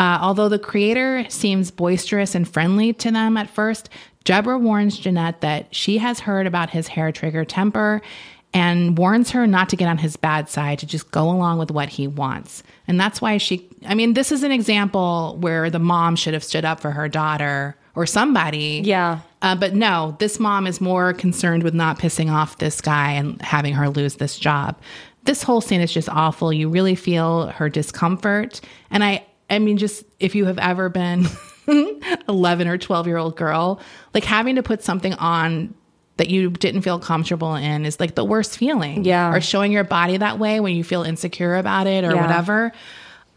Uh, although the creator seems boisterous and friendly to them at first, Deborah warns Jennette that she has heard about his hair trigger temper and warns her not to get on his bad side, to just go along with what he wants. And that's why she, I mean, this is an example where the mom should have stood up for her daughter or somebody. Yeah. Uh, but no, this mom is more concerned with not pissing off this guy and having her lose this job. This whole scene is just awful. You really feel her discomfort. And I, I mean, just if you have ever been 11 or 12 year old girl, like having to put something on that you didn't feel comfortable in is like the worst feeling. Yeah. Or showing your body that way when you feel insecure about it or Yeah. whatever.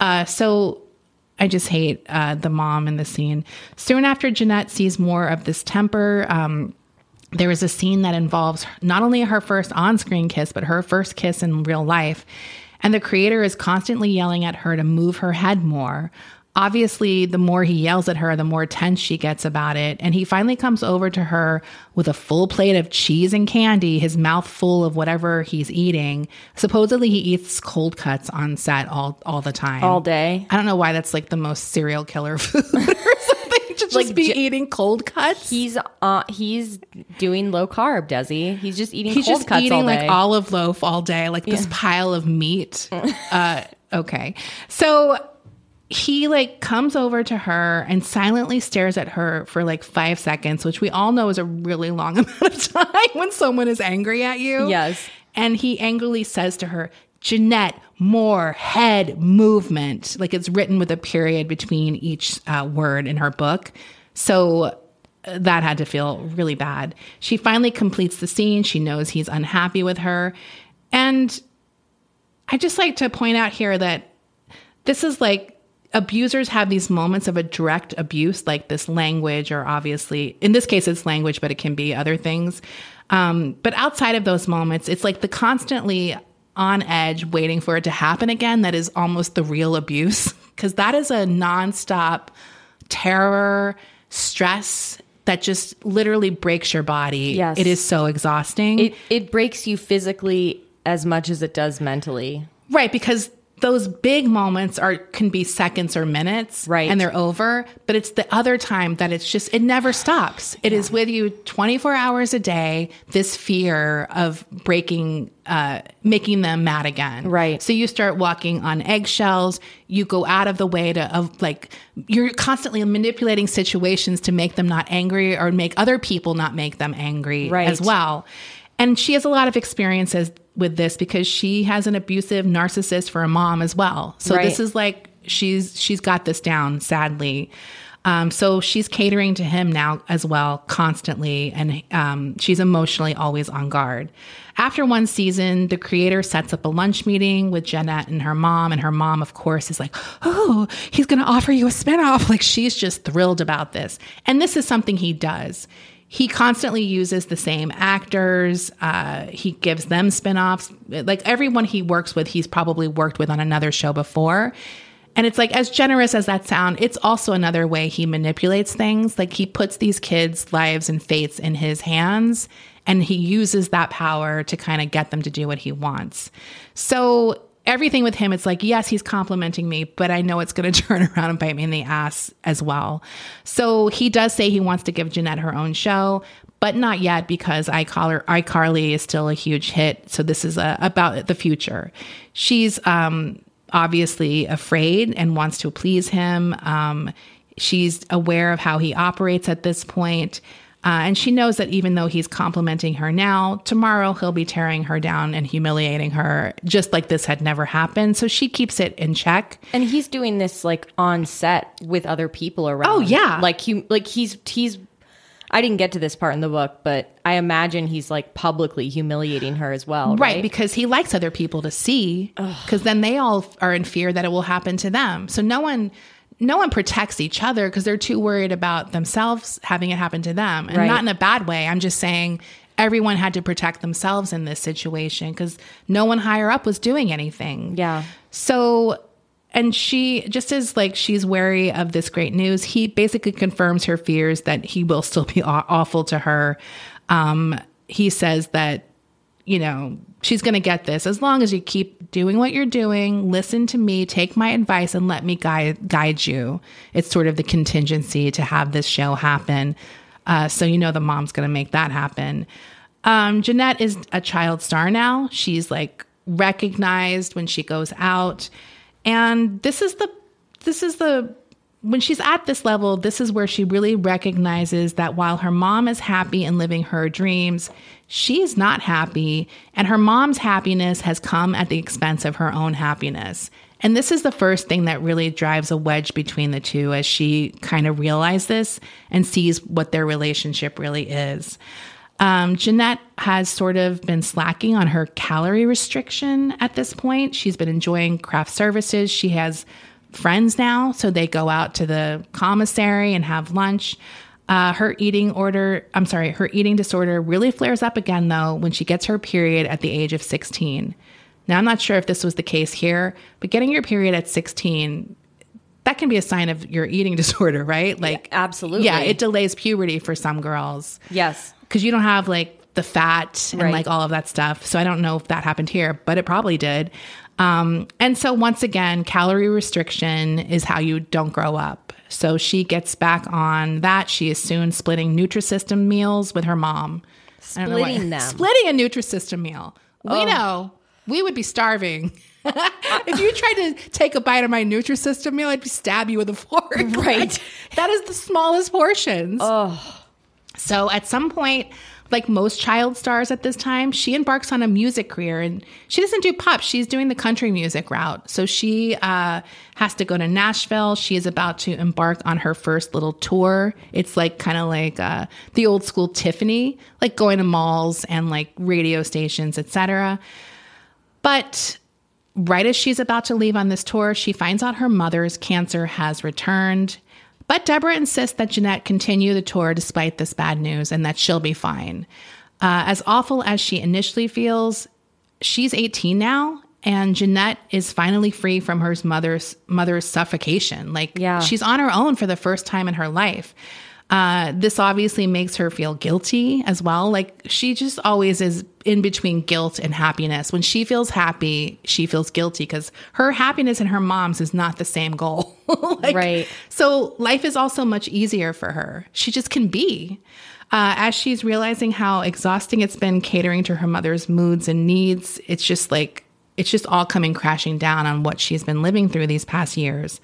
Uh, so I just hate uh, the mom in the scene. Soon after Jennette sees more of this temper, um, there is a scene that involves not only her first on screen kiss, but her first kiss in real life. And the creator is constantly yelling at her to move her head more. Obviously, the more he yells at her, the more tense she gets about it. And he finally comes over to her with a full plate of cheese and candy, his mouth full of whatever he's eating. Supposedly, he eats cold cuts on set all, all the time. All day. I don't know why that's like the most serial killer food or something. To just Like be j- eating cold cuts. He's uh he's doing low carb, does he? He's just eating He's cold just cuts eating all day. like olive loaf all day, like this pile of meat. uh, okay. So he like comes over to her and silently stares at her for like five seconds, which we all know is a really long amount of time when someone is angry at you. Yes. And he angrily says to her, Jennette, more head movement. Like it's written with a period between each uh, word in her book. So uh, that had to feel really bad. She finally completes the scene. She knows he's unhappy with her. And I just like to point out here that this is like abusers have these moments of a direct abuse, like this language, or obviously, in this case, it's language, but it can be other things. Um, but outside of those moments, it's like the constantly on edge, waiting for it to happen again that is almost the real abuse, because that is a nonstop terror, stress that just literally breaks your body. Yes. It is so exhausting. it it breaks you physically as much as it does mentally. Right, because those big moments are can be seconds or minutes Right. and they're over but it's the other time that it's just it never stops It is with you 24 hours a day this fear of breaking uh making them mad again Right. so you start walking on eggshells you go out of the way to of like you're constantly manipulating situations to make them not angry or make other people not make them angry Right. as well and she has a lot of experiences with this because she has an abusive narcissist for a mom as well. So Right. this is like she's she's got this down sadly. Um, so she's catering to him now as well constantly and um, she's emotionally always on guard. After one season, the creator sets up a lunch meeting with Jennette and her mom and her mom of course is like, "Oh, he's going to offer you a spinoff." Like she's just thrilled about this. And this is something he does he constantly uses the same actors. Uh, he gives them spin-offs. Like everyone he works with, he's probably worked with on another show before. And it's like as generous as that sound, it's also another way he manipulates things. Like he puts these kids' lives and fates in his hands and he uses that power to kind of get them to do what he wants. So everything with him, it's like, yes, he's complimenting me, but I know it's going to turn around and bite me in the ass as well. So he does say he wants to give Jennette her own show, but not yet because iCarly, is still a huge hit. So this is a, about the future. She's um, obviously afraid and wants to please him. Um, she's aware of how he operates at this point. Uh, and she knows that even though he's complimenting her now, tomorrow he'll be tearing her down and humiliating her just like this had never happened. So she keeps it in check. And he's doing this like on set with other people around. Oh, yeah. like he like he's he's. I didn't get to this part in the book, but I imagine he's like publicly humiliating her as well, Right, right? because he likes other people to see, because then they all are in fear that it will happen to them. So no one, no one protects each other because they're too worried about themselves having it happen to them, and Right. not in a bad way. I'm just saying everyone had to protect themselves in this situation because no one higher up was doing anything. Yeah. So, and she just as like she's wary of this great news, he basically confirms her fears that he will still be aw- awful to her. Um, he says that, you know, she's going to get this as long as you keep doing what you're doing, listen to me, take my advice, and let me guide guide you. It's sort of the contingency to have this show happen. Uh, so you know the mom's going to make that happen. Um, Jennette is a child star now. She's like recognized when she goes out. And this is the this is the when she's at this level, this is where she really recognizes that while her mom is happy and living her dreams, she's not happy, and her mom's happiness has come at the expense of her own happiness. And this is the first thing that really drives a wedge between the two as she kind of realizes this and sees what their relationship really is. Um, Jennette has sort of been slacking on her calorie restriction at this point. She's been enjoying craft services. She has friends now, so they go out to the commissary and have lunch. Uh, her eating order, I'm sorry, her eating disorder really flares up again though when she gets her period at the age of 16. Now, I'm not sure if this was the case here, but getting your period at 16, that can be a sign of your eating disorder, right? Like, absolutely. Yeah, it delays puberty for some girls yes. because you don't have like the fat and Right. like all of that stuff. So I don't know if that happened here, but it probably did. Um, and so once again, calorie restriction is how you don't grow up. So she gets back on that. She is soon splitting Nutrisystem meals with her mom. I don't know Splitting them. Splitting a Nutrisystem meal. We know we would be starving. if you tried to take a bite of my Nutrisystem meal, I'd stab you with a fork. Right. that is the smallest portions. Oh. So at some point, like most child stars at this time, she embarks on a music career and she doesn't do pop. She's doing the country music route. So she uh, has to go to Nashville. She is about to embark on her first little tour. It's like kind of like uh, the old school Tiffany, like going to malls and like radio stations, etc. But right as she's about to leave on this tour, she finds out her mother's cancer has returned. But Deborah insists that Jennette continue the tour despite this bad news and that she'll be fine. Uh, as awful as she initially feels, she's 18 now, and Jennette is finally free from her mother's mother's suffocation. Like Yeah. she's on her own for the first time in her life. Uh, this obviously makes her feel guilty as well. Like she just always is in between guilt and happiness. When she feels happy, she feels guilty because her happiness and her mom's is not the same goal. like, Right. So life is also much easier for her. She just can be. Uh, as she's realizing how exhausting it's been catering to her mother's moods and needs, it's just like, it's just all coming crashing down on what she's been living through these past years.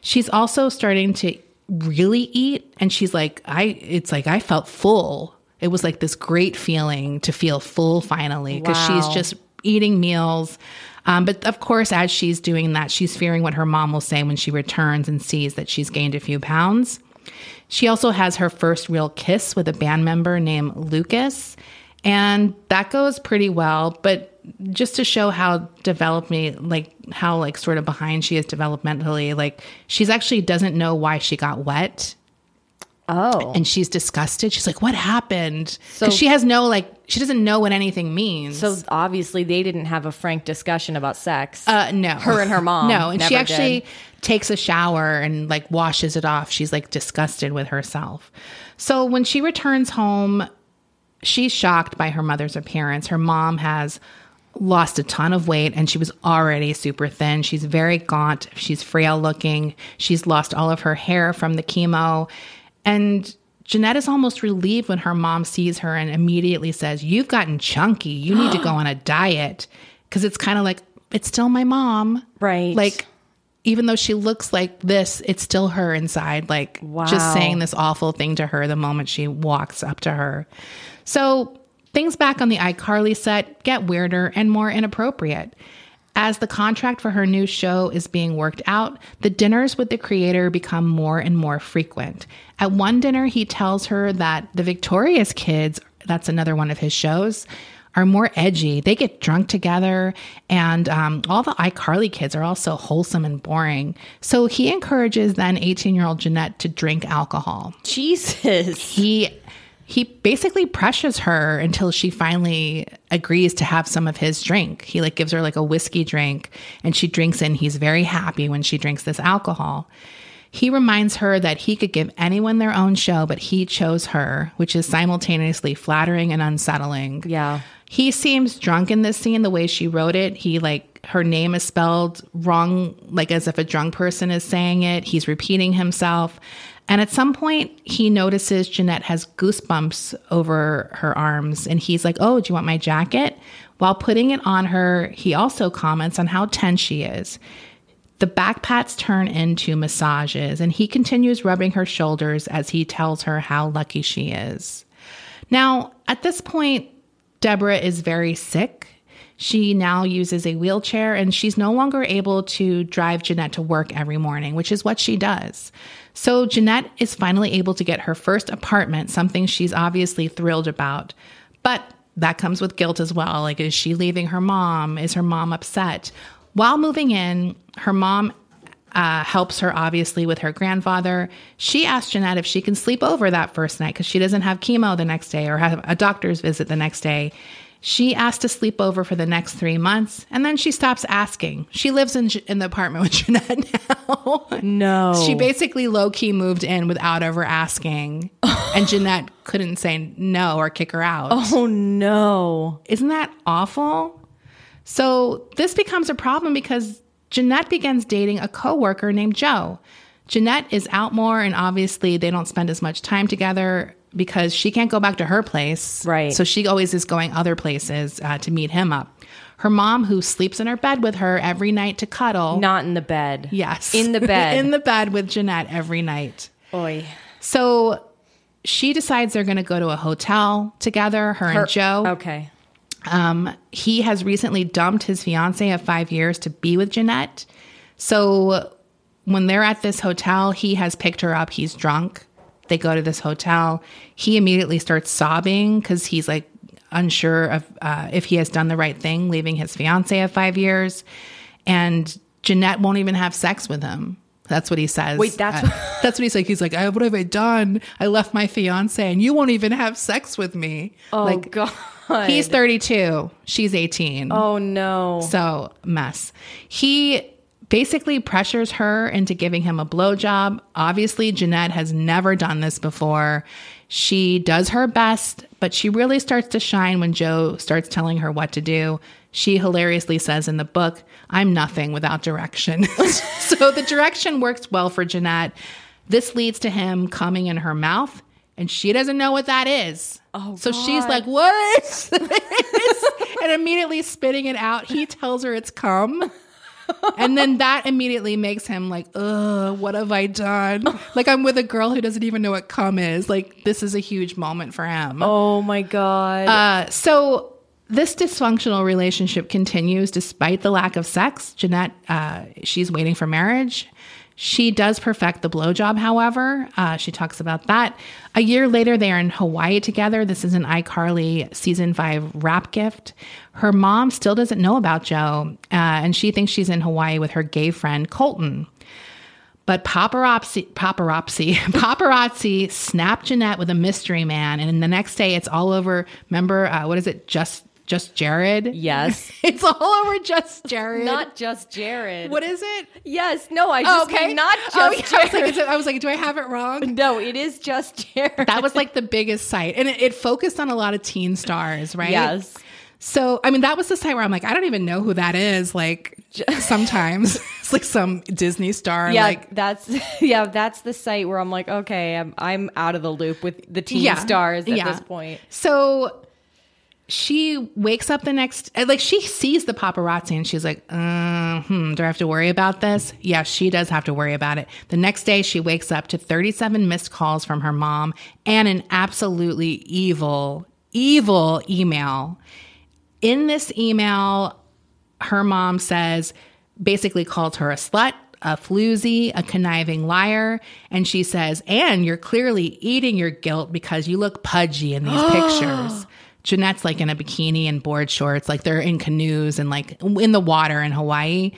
She's also starting to really eat. And she's like, I, it's like, I felt full. It was like this great feeling to feel full finally because she's just eating meals. Um, but of course, as she's doing that, she's fearing what her mom will say when she returns and sees that she's gained a few pounds. She also has her first real kiss with a band member named Lucas, and that goes pretty well. But just to show how developed me like how like sort of behind she is developmentally, like she's actually doesn't know why she got wet Oh. and she's disgusted. She's like, "What happened?" So- she has no like she doesn't know what anything means. So obviously they didn't have a frank discussion about sex. Uh, no, Her and her mom No, and she actually did. takes a shower and like washes it off. She's like disgusted with herself. So when she returns home, she's shocked by her mother's appearance. Her mom has lost a ton of weight and she was already super thin. She's very gaunt. She's frail looking. She's lost all of her hair from the chemo. And Jennette is almost relieved when her mom sees her and immediately says, You've gotten chunky. You need to go on a diet. Because it's kind of like, it's still my mom. Right. Like, even though she looks like this, it's still her inside, like Wow. just saying this awful thing to her the moment she walks up to her. So things back on the iCarly set get weirder and more inappropriate. As the contract for her new show is being worked out, the dinners with the creator become more and more frequent. At one dinner, he tells her that the Victorious kids, that's another one of his shows, are more edgy. They get drunk together, and um, all the iCarly kids are also wholesome and boring. So he encourages then 18 year old Jennette to drink alcohol Jesus. he he basically pressures her until she finally agrees to have some of his drink. He like gives her like a whiskey drink and she drinks it and he's very happy when she drinks this alcohol. He reminds her that he could give anyone their own show, but he chose her, which is simultaneously flattering and unsettling. Yeah. He seems drunk in this scene, the way she wrote it. He like her name is spelled wrong, like as if a drunk person is saying it. He's repeating himself. And at some point, he notices Jennette has goosebumps over her arms. And he's like, Oh, do you want my jacket? While putting it on her, he also comments on how tense she is. The backpats turn into massages, and he continues rubbing her shoulders as he tells her how lucky she is. Now, at this point, Deborah is very sick. She now uses a wheelchair and she's no longer able to drive Jennette to work every morning, which is what she does. So Jennette is finally able to get her first apartment, something she's obviously thrilled about. But that comes with guilt as well. Like, is she leaving her mom? Is her mom upset? While moving in, her mom uh, helps her obviously with her grandfather. She asks Jennette if she can sleep over that first night because she doesn't have chemo the next day or have a doctor's visit the next day. She asked to sleep over for the next three months, and then she stops asking. She lives in in the apartment with Jennette now. No. She basically low key moved in without ever asking, and Jennette couldn't say no or kick her out. Oh no. Isn't that awful? So this becomes a problem because Jennette begins dating a coworker named Joe. Jennette is out more, and obviously they don't spend as much time together because she can't go back to her place. Right. So she always is going other places uh, to meet him up. Her mom, who sleeps in her bed with her every night to cuddle. Not in the bed. Yes. In the bed. in the bed with Jennette every night. Oy. So she decides they're going to go to a hotel together, her, Her- and Joe. Okay. Um, he has recently dumped his fiance of five years to be with Jennette. So when they're at this hotel, he has picked her up. He's drunk. They go to this hotel. He immediately starts sobbing because he's like unsure of uh, if he has done the right thing, leaving his fiance of five years. And Jennette won't even have sex with him. That's what he says. Wait, that's Uh, that's what he's like. He's like, "I- what have I done? I left my fiance, and you won't even have sex with me. Oh like, god. He's 32. She's 18. Oh no. So, mess. He basically pressures her into giving him a blowjob. Obviously, Jennette has never done this before. She does her best, but she really starts to shine when Joe starts telling her what to do. She hilariously says in the book, I'm nothing without direction. so the direction works well for Jennette. This leads to him coming in her mouth, and she doesn't know what that is. Oh, so she's like, What is this? and immediately spitting it out. He tells her it's cum and then that immediately makes him like, ugh, what have I done? like I'm with a girl who doesn't even know what cum is. Like this is a huge moment for him. Oh my god. Uh, so this dysfunctional relationship continues despite the lack of sex. Jennette, uh, she's waiting for marriage. She does perfect the blowjob, however. Uh, she talks about that. A year later, they are in Hawaii together. This is an iCarly season five wrap gift. Her mom still doesn't know about Joe, uh, and she thinks she's in Hawaii with her gay friend Colton. But paparazzi, paparazzi, paparazzi snapped Jennette with a mystery man, and the next day it's all over. Remember, uh, what is it? Just just Jared? Yes. it's all over just Jared. Not just Jared. What is it? Yes. No, I just Oh, okay. not just oh, yeah. I was, like, Jared. I was like, do I have it wrong? no, it is just Jared. That was like the biggest site. And it, it focused on a lot of teen stars, right? Yes. So, I mean, that was the site where I'm like, I don't even know who that is. Like, sometimes it's like some Disney star. yeah, Like, that's yeah, that's the site where I'm like, okay, I'm I'm out of the loop with the teen Yeah. stars at Yeah. this point. So she wakes up the next, uh, like she sees the paparazzi and she's like, uh, hmm, do I have to worry about this? Yeah, she does have to worry about it. The next day, she wakes up to 37 missed calls from her mom and an absolutely evil, evil email. In this email, her mom says, basically calls her a slut, a floozy, a conniving liar. And she says, and you're clearly eating your guilt because you look pudgy in these pictures. Jennette's like in a bikini and board shorts, like they're in canoes and like in the water in Hawaii.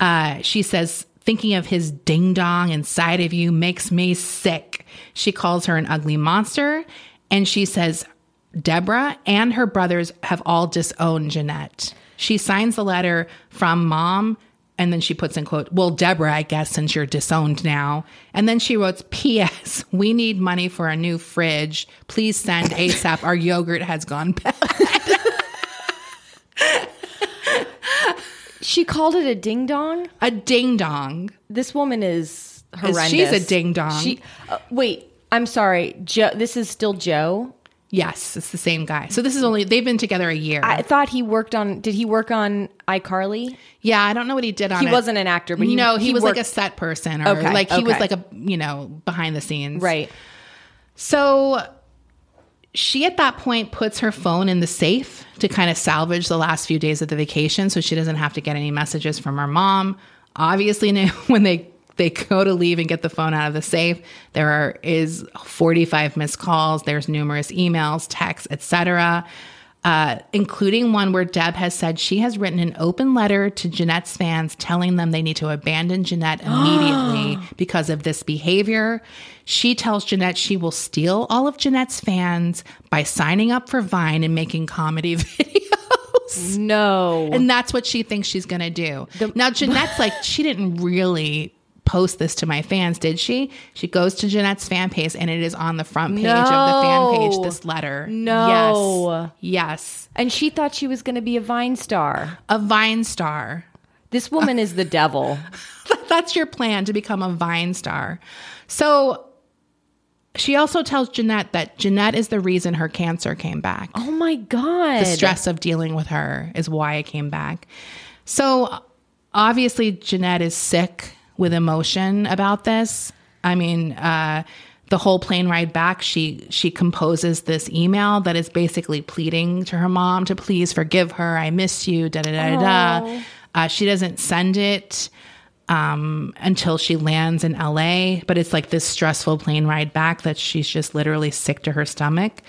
Uh, she says, thinking of his ding dong inside of you makes me sick. She calls her an ugly monster. And she says, Deborah and her brothers have all disowned Jennette. She signs the letter from mom and then she puts in quote, well, Deborah, I guess, since you're disowned now. And then she wrote, P.S. We need money for a new fridge. Please send ASAP. Our yogurt has gone bad. She called it a ding dong. A ding dong. This woman is horrendous. she's a ding-dong. She uh, wait. I'm sorry, Joe. This is still Joe. Yes, it's the same guy. So this is only, they've been together a year. I thought he worked on. Did he work on iCarly? yeah, I don't know what he did on He it. wasn't an actor, but he no, he, he was worked- like a set person or Okay, like he was like a, you know, behind the scenes. Right. So she at that point puts her phone in the safe to kind of salvage the last few days of the vacation so she doesn't have to get any messages from her mom. Obviously, when they they go to leave and get the phone out of the safe, there are is 45 missed calls, there's numerous emails, texts, etc. Uh, including one where Deb has said she has written an open letter to Jennette's fans telling them they need to abandon Jennette immediately because of this behavior. She tells Jennette she will steal all of Jennette's fans by signing up for Vine and making comedy videos. No. And that's what she thinks she's going to do. now, Jennette's like, she didn't really post this to my fans, did she? She goes to Jennette's fan page and it is on the front page of the fan page, this letter. No. Yes. Yes. and she thought she was going to be a Vine star. A Vine star. This woman is the devil. That's your plan to become a Vine star. So she also tells Jennette that Jennette is the reason her cancer came back. Oh my god. the stress of dealing with her is why it came back. So obviously, Jennette is sick with emotion about this. I mean, uh, the whole plane ride back, she she composes this email that is basically pleading to her mom to please forgive her. I miss you. Da da da da. Uh, she doesn't send it um, until she lands in LA. But it's like this stressful plane ride back that she's just literally sick to her stomach.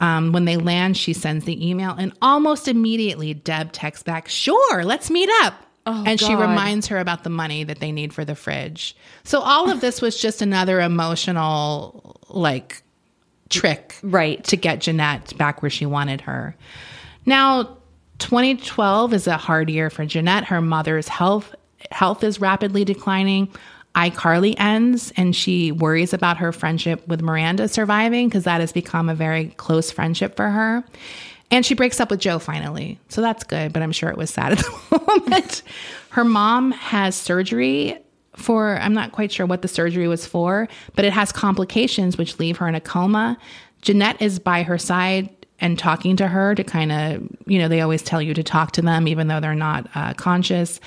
Um, when they land, she sends the email, and almost immediately, Deb texts back, Sure, let's meet up. Oh, and she reminds her about the money that they need for the fridge. So all of this was just another emotional, like, trick Right. to get Jennette back where she wanted her. Now, 2012 is a hard year for Jennette. Her mother's health health is rapidly declining. iCarly ends and she worries about her friendship with Miranda surviving because that has become a very close friendship for her. And she breaks up with Joe finally. So that's good, but I'm sure it was sad at the moment. Her mom has surgery for, I'm not quite sure what the surgery was for, but it has complications which leave her in a coma. Jennette is by her side and talking to her to kind of, you know, they always tell you to talk to them even though they're not uh, conscious.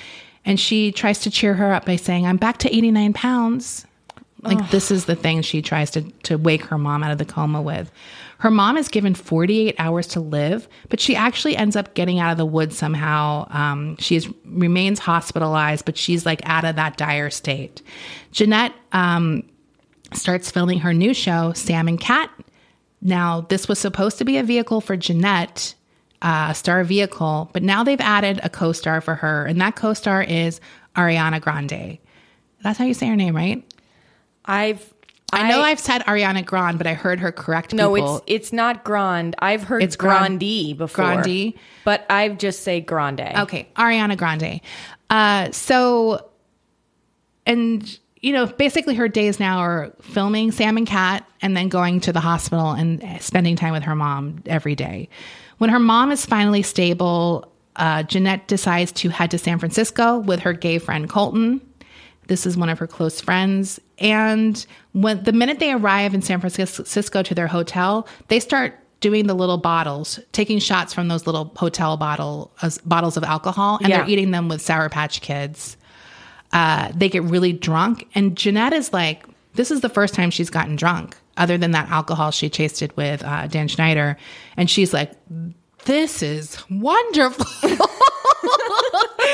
And she tries to cheer her up by saying, I'm back to 89 pounds. Like, this is the thing she tries to, to wake her mom out of the coma with. Her mom is given 48 hours to live, but she actually ends up getting out of the woods somehow. Um, she is, remains hospitalized, but she's like out of that dire state. Jennette um, starts filming her new show, Sam and Cat. Now, this was supposed to be a vehicle for Jennette, uh, a star vehicle, but now they've added a co star for her, and that co star is Ariana Grande. That's how you say her name, right? I've I know I've said Ariana Grande, but I heard her correct no, people. it's it's not Grande. I've heard It's Grande before. Grande? but I've just say Grande. Okay, Ariana Grande. Uh, so, and you know, basically her days now are filming Sam and Cat, and then going to the hospital and spending time with her mom every day. When her mom is finally stable, uh, Jennette decides to head to San Francisco with her gay friend Colton. This is one of her close friends. And when the minute they arrive in San Francisco to their hotel, they start doing the little bottles, taking shots from those little hotel bottle uh, bottles of alcohol, and Yeah. they're eating them with Sour Patch Kids. Uh, they get really drunk, and Jennette is like, "This is the first time she's gotten drunk, other than that alcohol she tasted with uh, Dan Schneider," and she's like, "This is wonderful."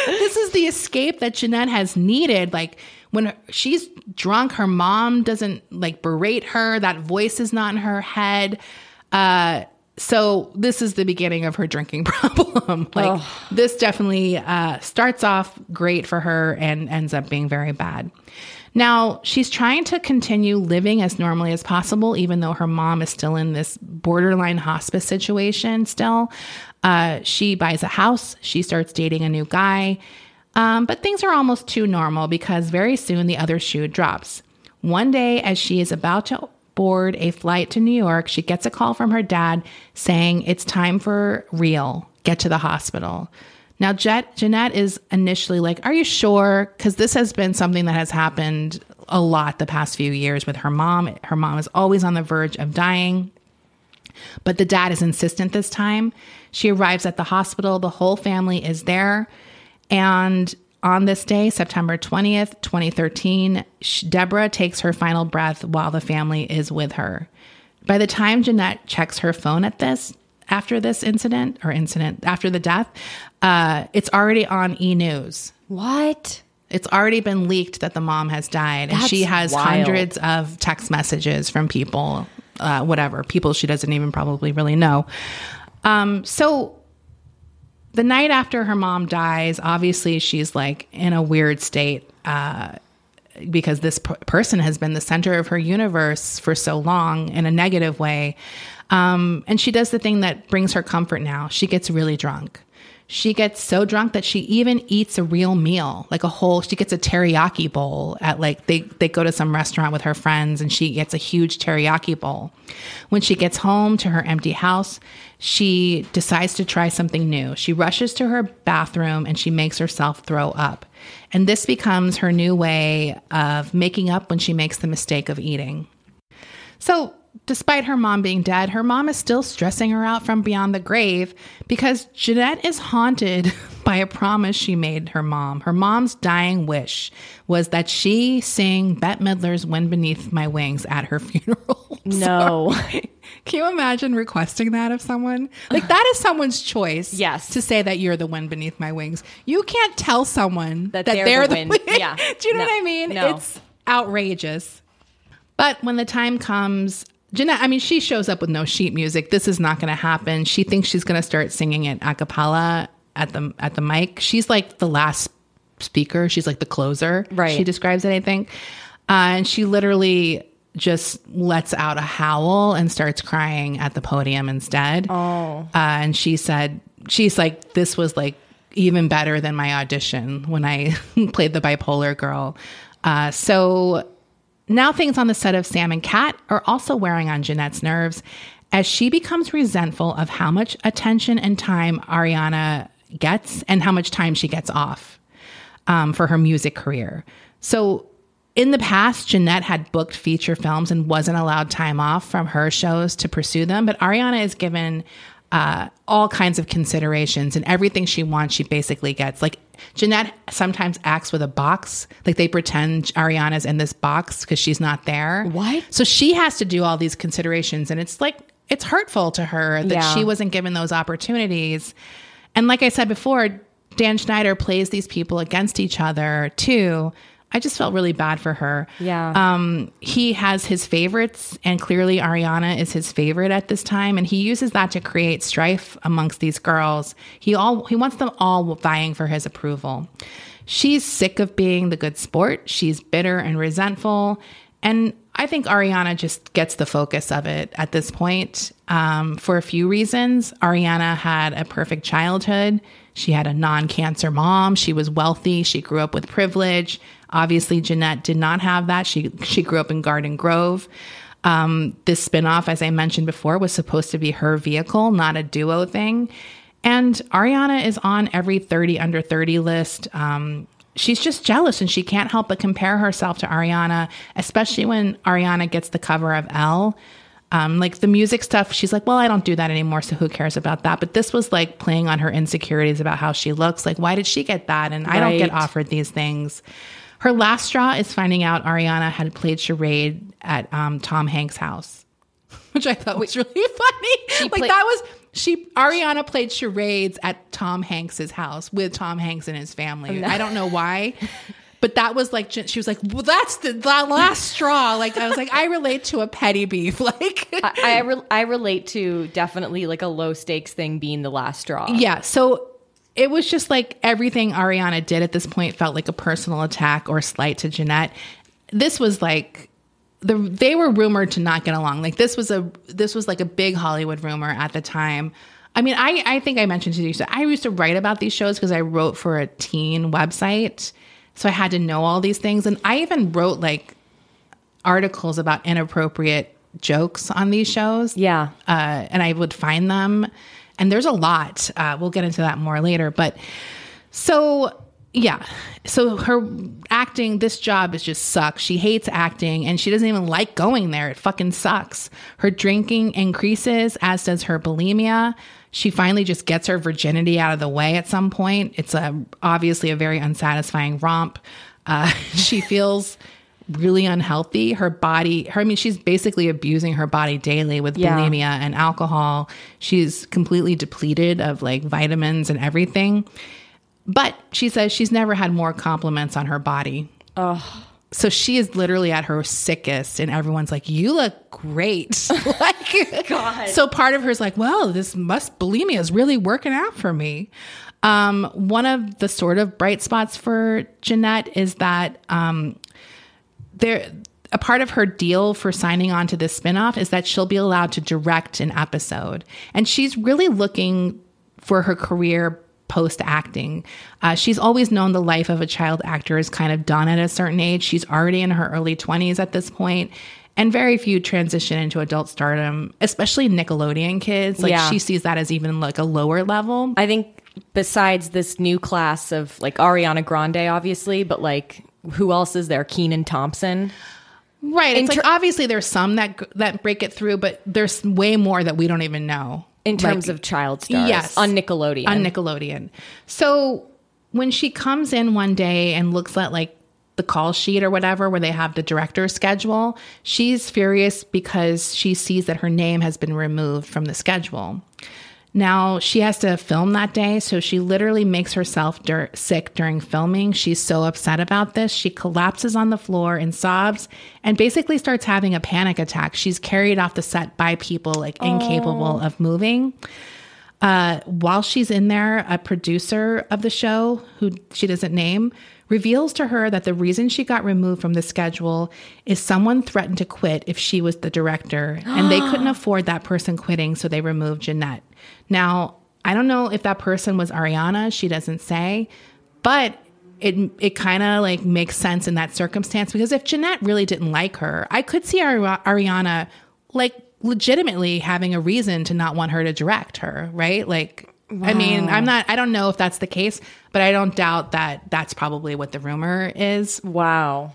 this is the escape that Jennette has needed. Like when she's drunk, her mom doesn't like berate her. That voice is not in her head. Uh, so this is the beginning of her drinking problem. like this definitely uh, starts off great for her and ends up being very bad. Now, she's trying to continue living as normally as possible, even though her mom is still in this borderline hospice situation still. Uh, she buys a house, she starts dating a new guy, um, but things are almost too normal because very soon the other shoe drops. One day, as she is about to board a flight to New York, she gets a call from her dad saying it's time for real, get to the hospital. Now, Jet, Jennette is initially like, Are you sure? Because this has been something that has happened a lot the past few years with her mom. Her mom is always on the verge of dying. But the dad is insistent this time. She arrives at the hospital. The whole family is there. And on this day, September 20th, 2013, Deborah takes her final breath while the family is with her. By the time Jennette checks her phone at this, after this incident or incident, after the death, uh, it's already on e news. What? It's already been leaked that the mom has died, and she has wild. hundreds of text messages from people, uh, whatever people she doesn't even probably really know. Um, so the night after her mom dies, obviously she's like in a weird state uh, because this p- person has been the center of her universe for so long in a negative way. Um, and she does the thing that brings her comfort now. She gets really drunk. She gets so drunk that she even eats a real meal, like a whole. She gets a teriyaki bowl at like they they go to some restaurant with her friends, and she gets a huge teriyaki bowl. When she gets home to her empty house, she decides to try something new. She rushes to her bathroom and she makes herself throw up. And this becomes her new way of making up when she makes the mistake of eating. So, despite her mom being dead, her mom is still stressing her out from beyond the grave because Jennette is haunted by a promise she made her mom. Her mom's dying wish was that she sing Bette Midler's Wind Beneath My Wings at her funeral. No. Can you imagine requesting that of someone? Like that is someone's choice. Yes. To say that you're the wind beneath my wings. You can't tell someone that, That they're, they're the the, wind. wind. Yeah. Do you know No. what I mean? No. It's outrageous. But when the time comes, Jennette, I mean, she shows up with no sheet music. This is not going to happen. She thinks she's going to start singing it a cappella at the at the mic. She's like the last speaker. She's like the closer. Right. She describes it, I think. Uh, and she literally just lets out a howl and starts crying at the podium instead. Oh. Uh, and she said, she's like, this was like even better than my audition when I played the bipolar girl. Uh, so now things on the set of Sam and Cat are also wearing on Jennette's nerves as she becomes resentful of how much attention and time Ariana gets and how much time she gets off um, for her music career. So in the past, Jennette had booked feature films and wasn't allowed time off from her shows to pursue them, but Ariana is given uh, all kinds of considerations and everything she wants, she basically gets. Like Jennette sometimes acts with a box, like they pretend Ariana's in this box because she's not there. What? So she has to do all these considerations, and it's like it's hurtful to her that Yeah. she wasn't given those opportunities. And like I said before, Dan Schneider plays these people against each other too. I just felt really bad for her. Yeah. Um, he has his favorites, and clearly Ariana is his favorite at this time, and he uses that to create strife amongst these girls. He all he wants them all vying for his approval. She's sick of being the good sport. She's bitter and resentful, and I think Ariana just gets the focus of it at this point um, for a few reasons. Ariana had a perfect childhood. She had a non cancer mom. She was wealthy. She grew up with privilege. Obviously, Jennette did not have that. She, she grew up in Garden Grove. Um, this spinoff, as I mentioned before, was supposed to be her vehicle, not a duo thing. And Ariana is on every 30 under 30 list. Um, she's just jealous and she can't help but compare herself to Ariana, especially when Ariana gets the cover of Elle. Um, like the music stuff, she's like, well, I don't do that anymore, so who cares about that? But this was like playing on her insecurities about how she looks. Like, why did she get that? And I don't get offered these things. Her last straw is finding out Ariana had played charade at um, Tom Hanks' house, which I thought was really funny. like that was she. Ariana played charades at Tom Hanks's house with Tom Hanks and his family. I don't know why. But that was like she was like, well, that's the, the last straw. Like I was like, I relate to a petty beef. Like I I, re- I relate to definitely like a low stakes thing being the last straw. Yeah. So it was just like everything Ariana did at this point felt like a personal attack or slight to Jennette. This was like the they were rumored to not get along. Like this was a this was like a big Hollywood rumor at the time. I mean, I I think I mentioned to you so I used to write about these shows because I wrote for a teen website. So I had to know all these things and I even wrote like articles about inappropriate jokes on these shows Yeah. uh, and I would find them. And there's a lot. Uh, we'll get into that more later. But so, yeah. So her acting, this job is just sucks. She hates acting and she doesn't even like going there. It fucking sucks. Her drinking increases, as does her bulimia. She finally just gets her virginity out of the way at some point. It's a, obviously a very unsatisfying romp. Uh, she feels really unhealthy. Her body, her, I mean, she's basically abusing her body daily with Yeah. bulimia and alcohol. She's completely depleted of like vitamins and everything. But she says she's never had more compliments on her body. So she is literally at her sickest, and everyone's like, "You look great." like, God. So part of her is like, "Well, this must bulimia is really working out for me." Um, one of the sort of bright spots for Jennette is that um, there a part of her deal for signing on to this spinoff is that she'll be allowed to direct an episode and she's really looking for her career post acting uh, she's always known the life of a child actor is kind of done at a certain age she's already in her early 20s at this point and very few transition into adult stardom especially nickelodeon kids like Yeah. she sees that as even like a lower level I think besides this new class of like Ariana Grande, obviously, but like who else is there? Kenan Thompson. right it's In like obviously there's some that that break it through but there's way more that we don't even know In terms Like- of child stars, Yes. on Nickelodeon. on Nickelodeon. So when she comes in one day and looks at like the call sheet or whatever where they have the director's schedule, she's furious because she sees that her name has been removed from the schedule. Now she has to film that day, so she literally makes herself dur- sick during filming. She's so upset about this. She collapses on the floor and sobs and basically starts having a panic attack. She's carried off the set by people like incapable of moving uh, while she's in there, a producer of the show, who she doesn't name, reveals to her that the reason she got removed from the schedule is someone threatened to quit if she was the director, and they couldn't afford that person quitting, so they removed Jennette. Now, I don't know if that person was Ariana. She doesn't say, but it it kind of like makes sense in that circumstance because if Jennette really didn't like her, I could see Ari- Ariana like legitimately having a reason to not want her to direct her, right? Like, I mean, I'm not, I don't know if that's the case, but I don't doubt that that's probably what the rumor is. Wow.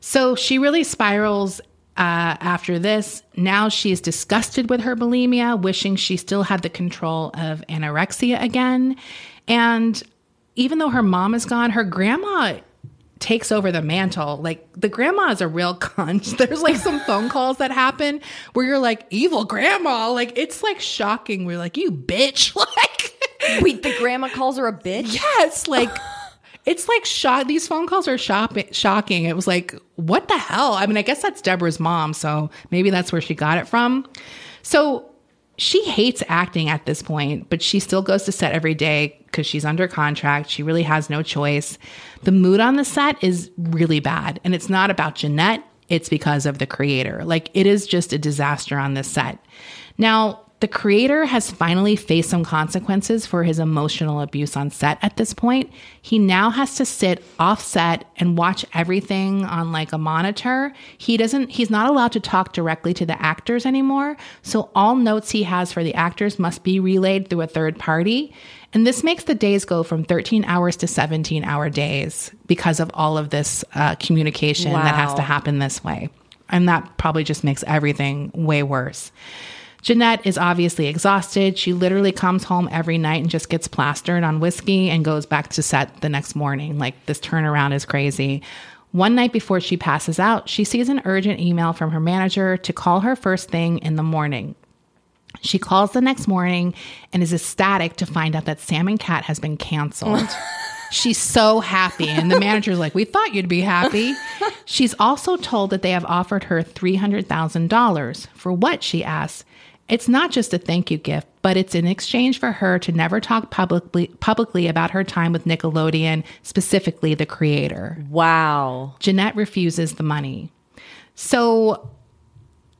So she really spirals uh, after this. Now she's disgusted with her bulimia, wishing she still had the control of anorexia again. And even though her mom is gone, her grandma takes over the mantle. Like the grandma is a real cunt. There's like some phone calls that happen where you're like, evil grandma. Like it's like shocking. We're like, you bitch. Like, Wait, the grandma calls her a bitch? yes, like it's like shot These phone calls are shopping, shocking. It was like, what the hell? I mean, I guess that's Deborah's mom, so maybe that's where she got it from. So she hates acting at this point, but she still goes to set every day because she's under contract. She really has no choice. The mood on the set is really bad, and it's not about Jennette. It's because of the creator. Like it is just a disaster on this set. Now, the creator has finally faced some consequences for his emotional abuse on set at this point. He now has to sit offset and watch everything on like a monitor. He doesn't he's not allowed to talk directly to the actors anymore, so all notes he has for the actors must be relayed through a third party. And this makes the days go from 13 hours to 17 hour days because of all of this uh, communication that has to happen this way. And that probably just makes everything way worse. Jennette is obviously exhausted. She literally comes home every night and just gets plastered on whiskey and goes back to set the next morning. Like this turnaround is crazy. One night before she passes out, she sees an urgent email from her manager to call her first thing in the morning. She calls the next morning and is ecstatic to find out that Sam and Cat has been canceled. She's so happy. And the manager's like, We thought you'd be happy. She's also told that they have offered her $300,000. For what? She asks. It's not just a thank you gift, but it's in exchange for her to never talk publicly publicly about her time with Nickelodeon, specifically the creator. Wow. Jennette refuses the money. So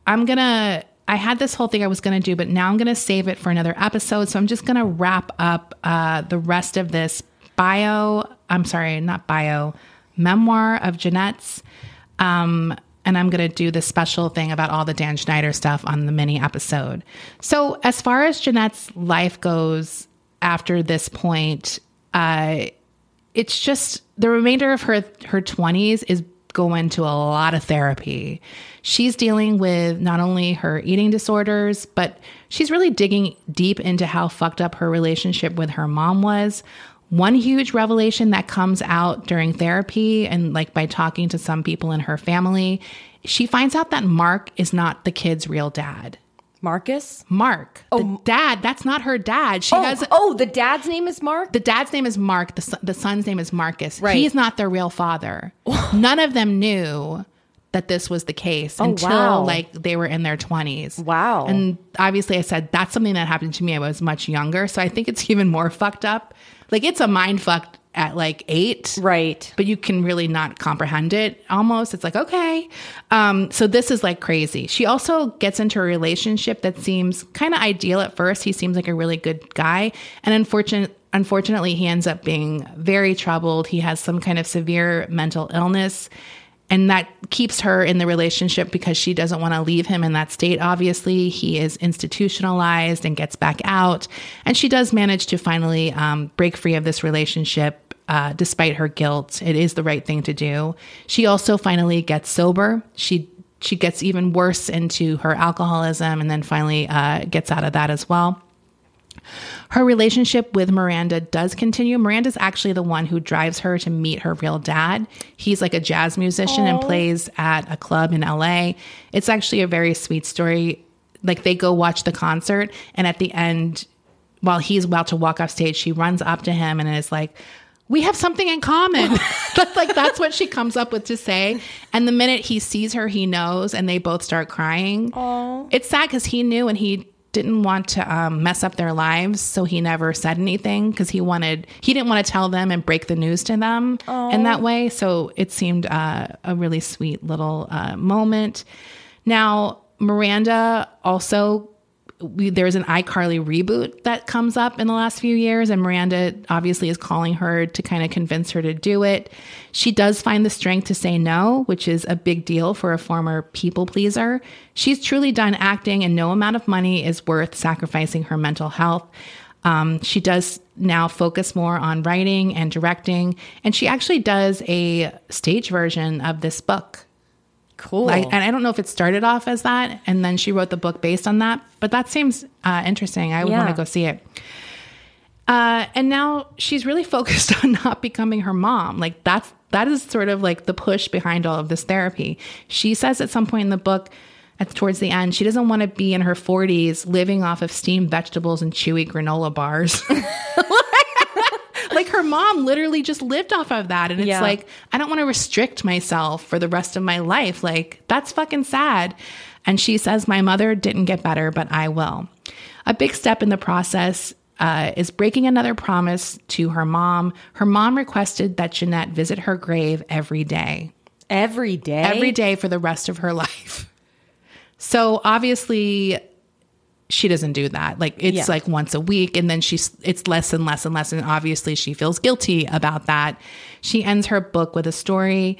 I'm going to, I had this whole thing I was going to do, but now I'm going to save it for another episode. So I'm just going to wrap up uh, the rest of this bio. I'm sorry, not bio, memoir of Jennette's. Um, and I'm going to do the special thing about all the Dan Schneider stuff on the mini episode. So, as far as Jennette's life goes after this point, uh, it's just the remainder of her her 20s is going to a lot of therapy. She's dealing with not only her eating disorders, but she's really digging deep into how fucked up her relationship with her mom was. One huge revelation that comes out during therapy and like by talking to some people in her family, she finds out that Mark is not the kid's real dad. Marcus? Mark, oh, the dad, that's not her dad. She Oh, oh, the dad's name is Mark? the dad's name is Mark. The, son- the son's name is Marcus. Right. He's not their real father. None of them knew that this was the case until Oh, wow. like they were in their 20s. Wow. And obviously, I said that's something that happened to me. I was much younger. So I think it's even more fucked up. Like, it's a mind fucked at like eight right. but you can really not comprehend it almost it's like okay um so this is like crazy she also gets into a relationship that seems kind of ideal at first he seems like a really good guy and unfortunate unfortunately he ends up being very troubled he has some kind of severe mental illness and that keeps her in the relationship because she doesn't want to leave him in that state obviously he is institutionalized and gets back out and she does manage to finally um, break free of this relationship uh, despite her guilt. It is the right thing to do. She also finally gets sober. She she gets even worse into her alcoholism, and then finally uh, gets out of that as well. Her relationship with Miranda does continue. Miranda's actually the one who drives her to meet her real dad. He's like a jazz musician and oh. plays at a club in LA. It's actually a very sweet story. Like they go watch the concert, and at the end, while he's about to walk off stage, she runs up to him and is like, we have something in common. that's like that's what she comes up with to say. And the minute he sees her, he knows, and they both start crying. It's sad because he knew and he didn't want to um, mess up their lives, so he never said anything because he wanted he didn't want to tell them and break the news to them in that way. So it seemed uh, a really sweet little uh, moment. Now Miranda also we, there's an iCarly reboot that comes up in the last few years, and Miranda obviously is calling her to kind of convince her to do it. She does find the strength to say no, which is a big deal for a former people pleaser. She's truly done acting, and no amount of money is worth sacrificing her mental health. Um, she does now focus more on writing and directing, and she actually does a stage version of this book. Cool. Like, and I don't know if it started off as that, and then she wrote the book based on that. But that seems uh, interesting. I would Yeah. want to go see it. Uh, and now she's really focused on not becoming her mom. Like that's that is sort of like the push behind all of this therapy. She says at some point in the book, at towards the end, she doesn't want to be in her 40s living off of steamed vegetables and chewy granola bars. like her mom literally just lived off of that and it's Yeah. like I don't want to restrict myself for the rest of my life. Like that's fucking sad. And she says my mother didn't get better, but I will. A big step in the process uh, is breaking another promise to her mom. Her mom requested that Jennette visit her grave every day, Every day. every day for the rest of her life. So obviously, she doesn't do that. Like it's Yeah. like once a week, and then she's it's less and less and less, and obviously she feels guilty about that. She ends her book with a story.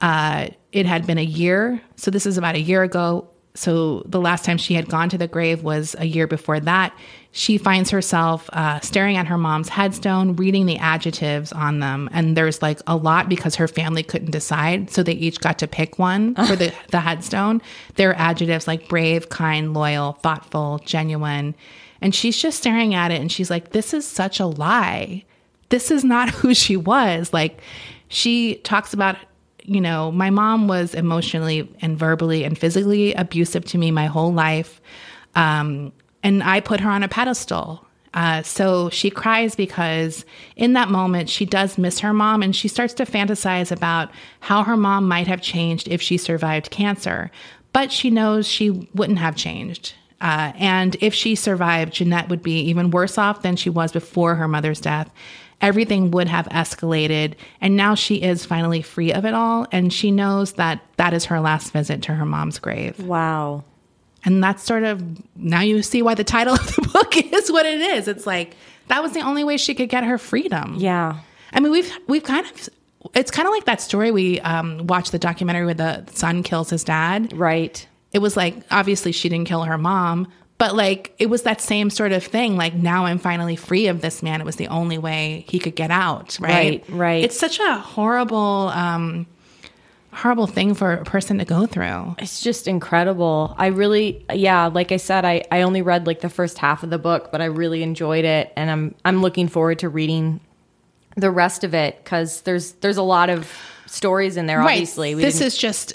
Uh, it had been a year, so this is about a year ago. So the last time she had gone to the grave was a year before that. She finds herself uh, staring at her mom's headstone, reading the adjectives on them, and there's like a lot because her family couldn't decide, so they each got to pick one for the the headstone. There are adjectives like brave, kind, loyal, thoughtful, genuine, and she's just staring at it, and she's like, "This is such a lie. This is not who she was." Like she talks about you know, my mom was emotionally and verbally and physically abusive to me my whole life. Um, and I put her on a pedestal. Uh, so she cries because in that moment, she does miss her mom and she starts to fantasize about how her mom might have changed if she survived cancer. But she knows she wouldn't have changed. Uh, and if she survived, Jennette would be even worse off than she was before her mother's death everything would have escalated. And now she is finally free of it all. And she knows that that is her last visit to her mom's grave. Wow. And that's sort of now you see why the title of the book is what it is. It's like that was the only way she could get her freedom. Yeah. I mean, we've we've kind of it's kind of like that story we um, watched the documentary where the son kills his dad. Right. It was like obviously she didn't kill her mom, but like it was that same sort of thing. Like now I'm finally free of this man. It was the only way he could get out. Right. Right, right. It's such a horrible, um, horrible thing for a person to go through. It's just incredible. I really yeah, like I said, I, I only read like the first half of the book, but I really enjoyed it and I'm I'm looking forward to reading the rest of it cuz there's there's a lot of stories in there obviously. We this is just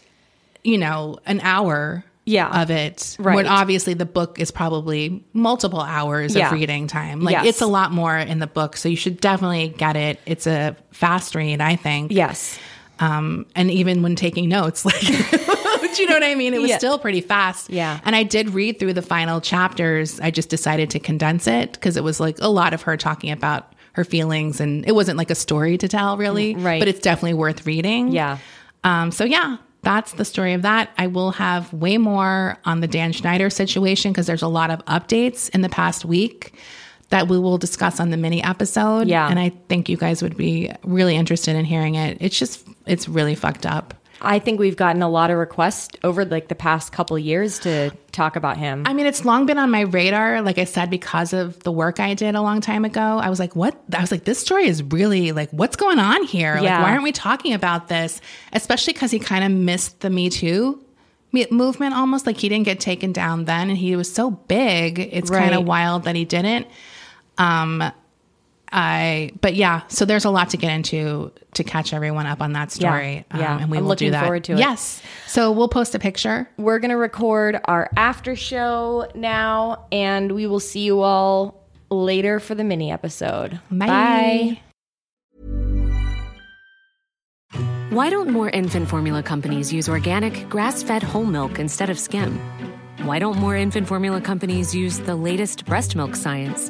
you know an hour. Yeah. of it. Right. When obviously the book is probably multiple hours Yeah. of reading time. Like Yes. it's a lot more in the book, so you should definitely get it. It's a fast read, I think. Yes. Um, and even when taking notes, like, do you know what I mean? It was Yeah. still pretty fast. Yeah. And I did read through the final chapters. I just decided to condense it because it was like a lot of her talking about her feelings and it wasn't like a story to tell really. Right. But it's definitely worth reading. Yeah. Um, so yeah, that's the story of that. I will have way more on the Dan Schneider situation because there's a lot of updates in the past week that we will discuss on the mini episode. Yeah. And I think you guys would be really interested in hearing it. It's just, it's really fucked up. I think we've gotten a lot of requests over like the past couple years to talk about him. I mean, it's long been on my radar, like I said, because of the work I did a long time ago. I was like, what? I was like, this story is really like, what's going on here? Like, Yeah. why aren't we talking about this? Especially because he kind of missed the Me Too movement almost. Like, he didn't get taken down then, and he was so big. It's kind of wild that he didn't. Um, I, but yeah, so there's a lot to get into to catch everyone up on that story. Um, yeah. and we I'm will do looking that. forward to it. Yes. So we'll post a picture. We're going to record our after show now and we will see you all later for the mini episode. Bye. Bye. Why don't more infant formula companies use organic, grass fed whole milk instead of skim? Why don't more infant formula companies use the latest breast milk science?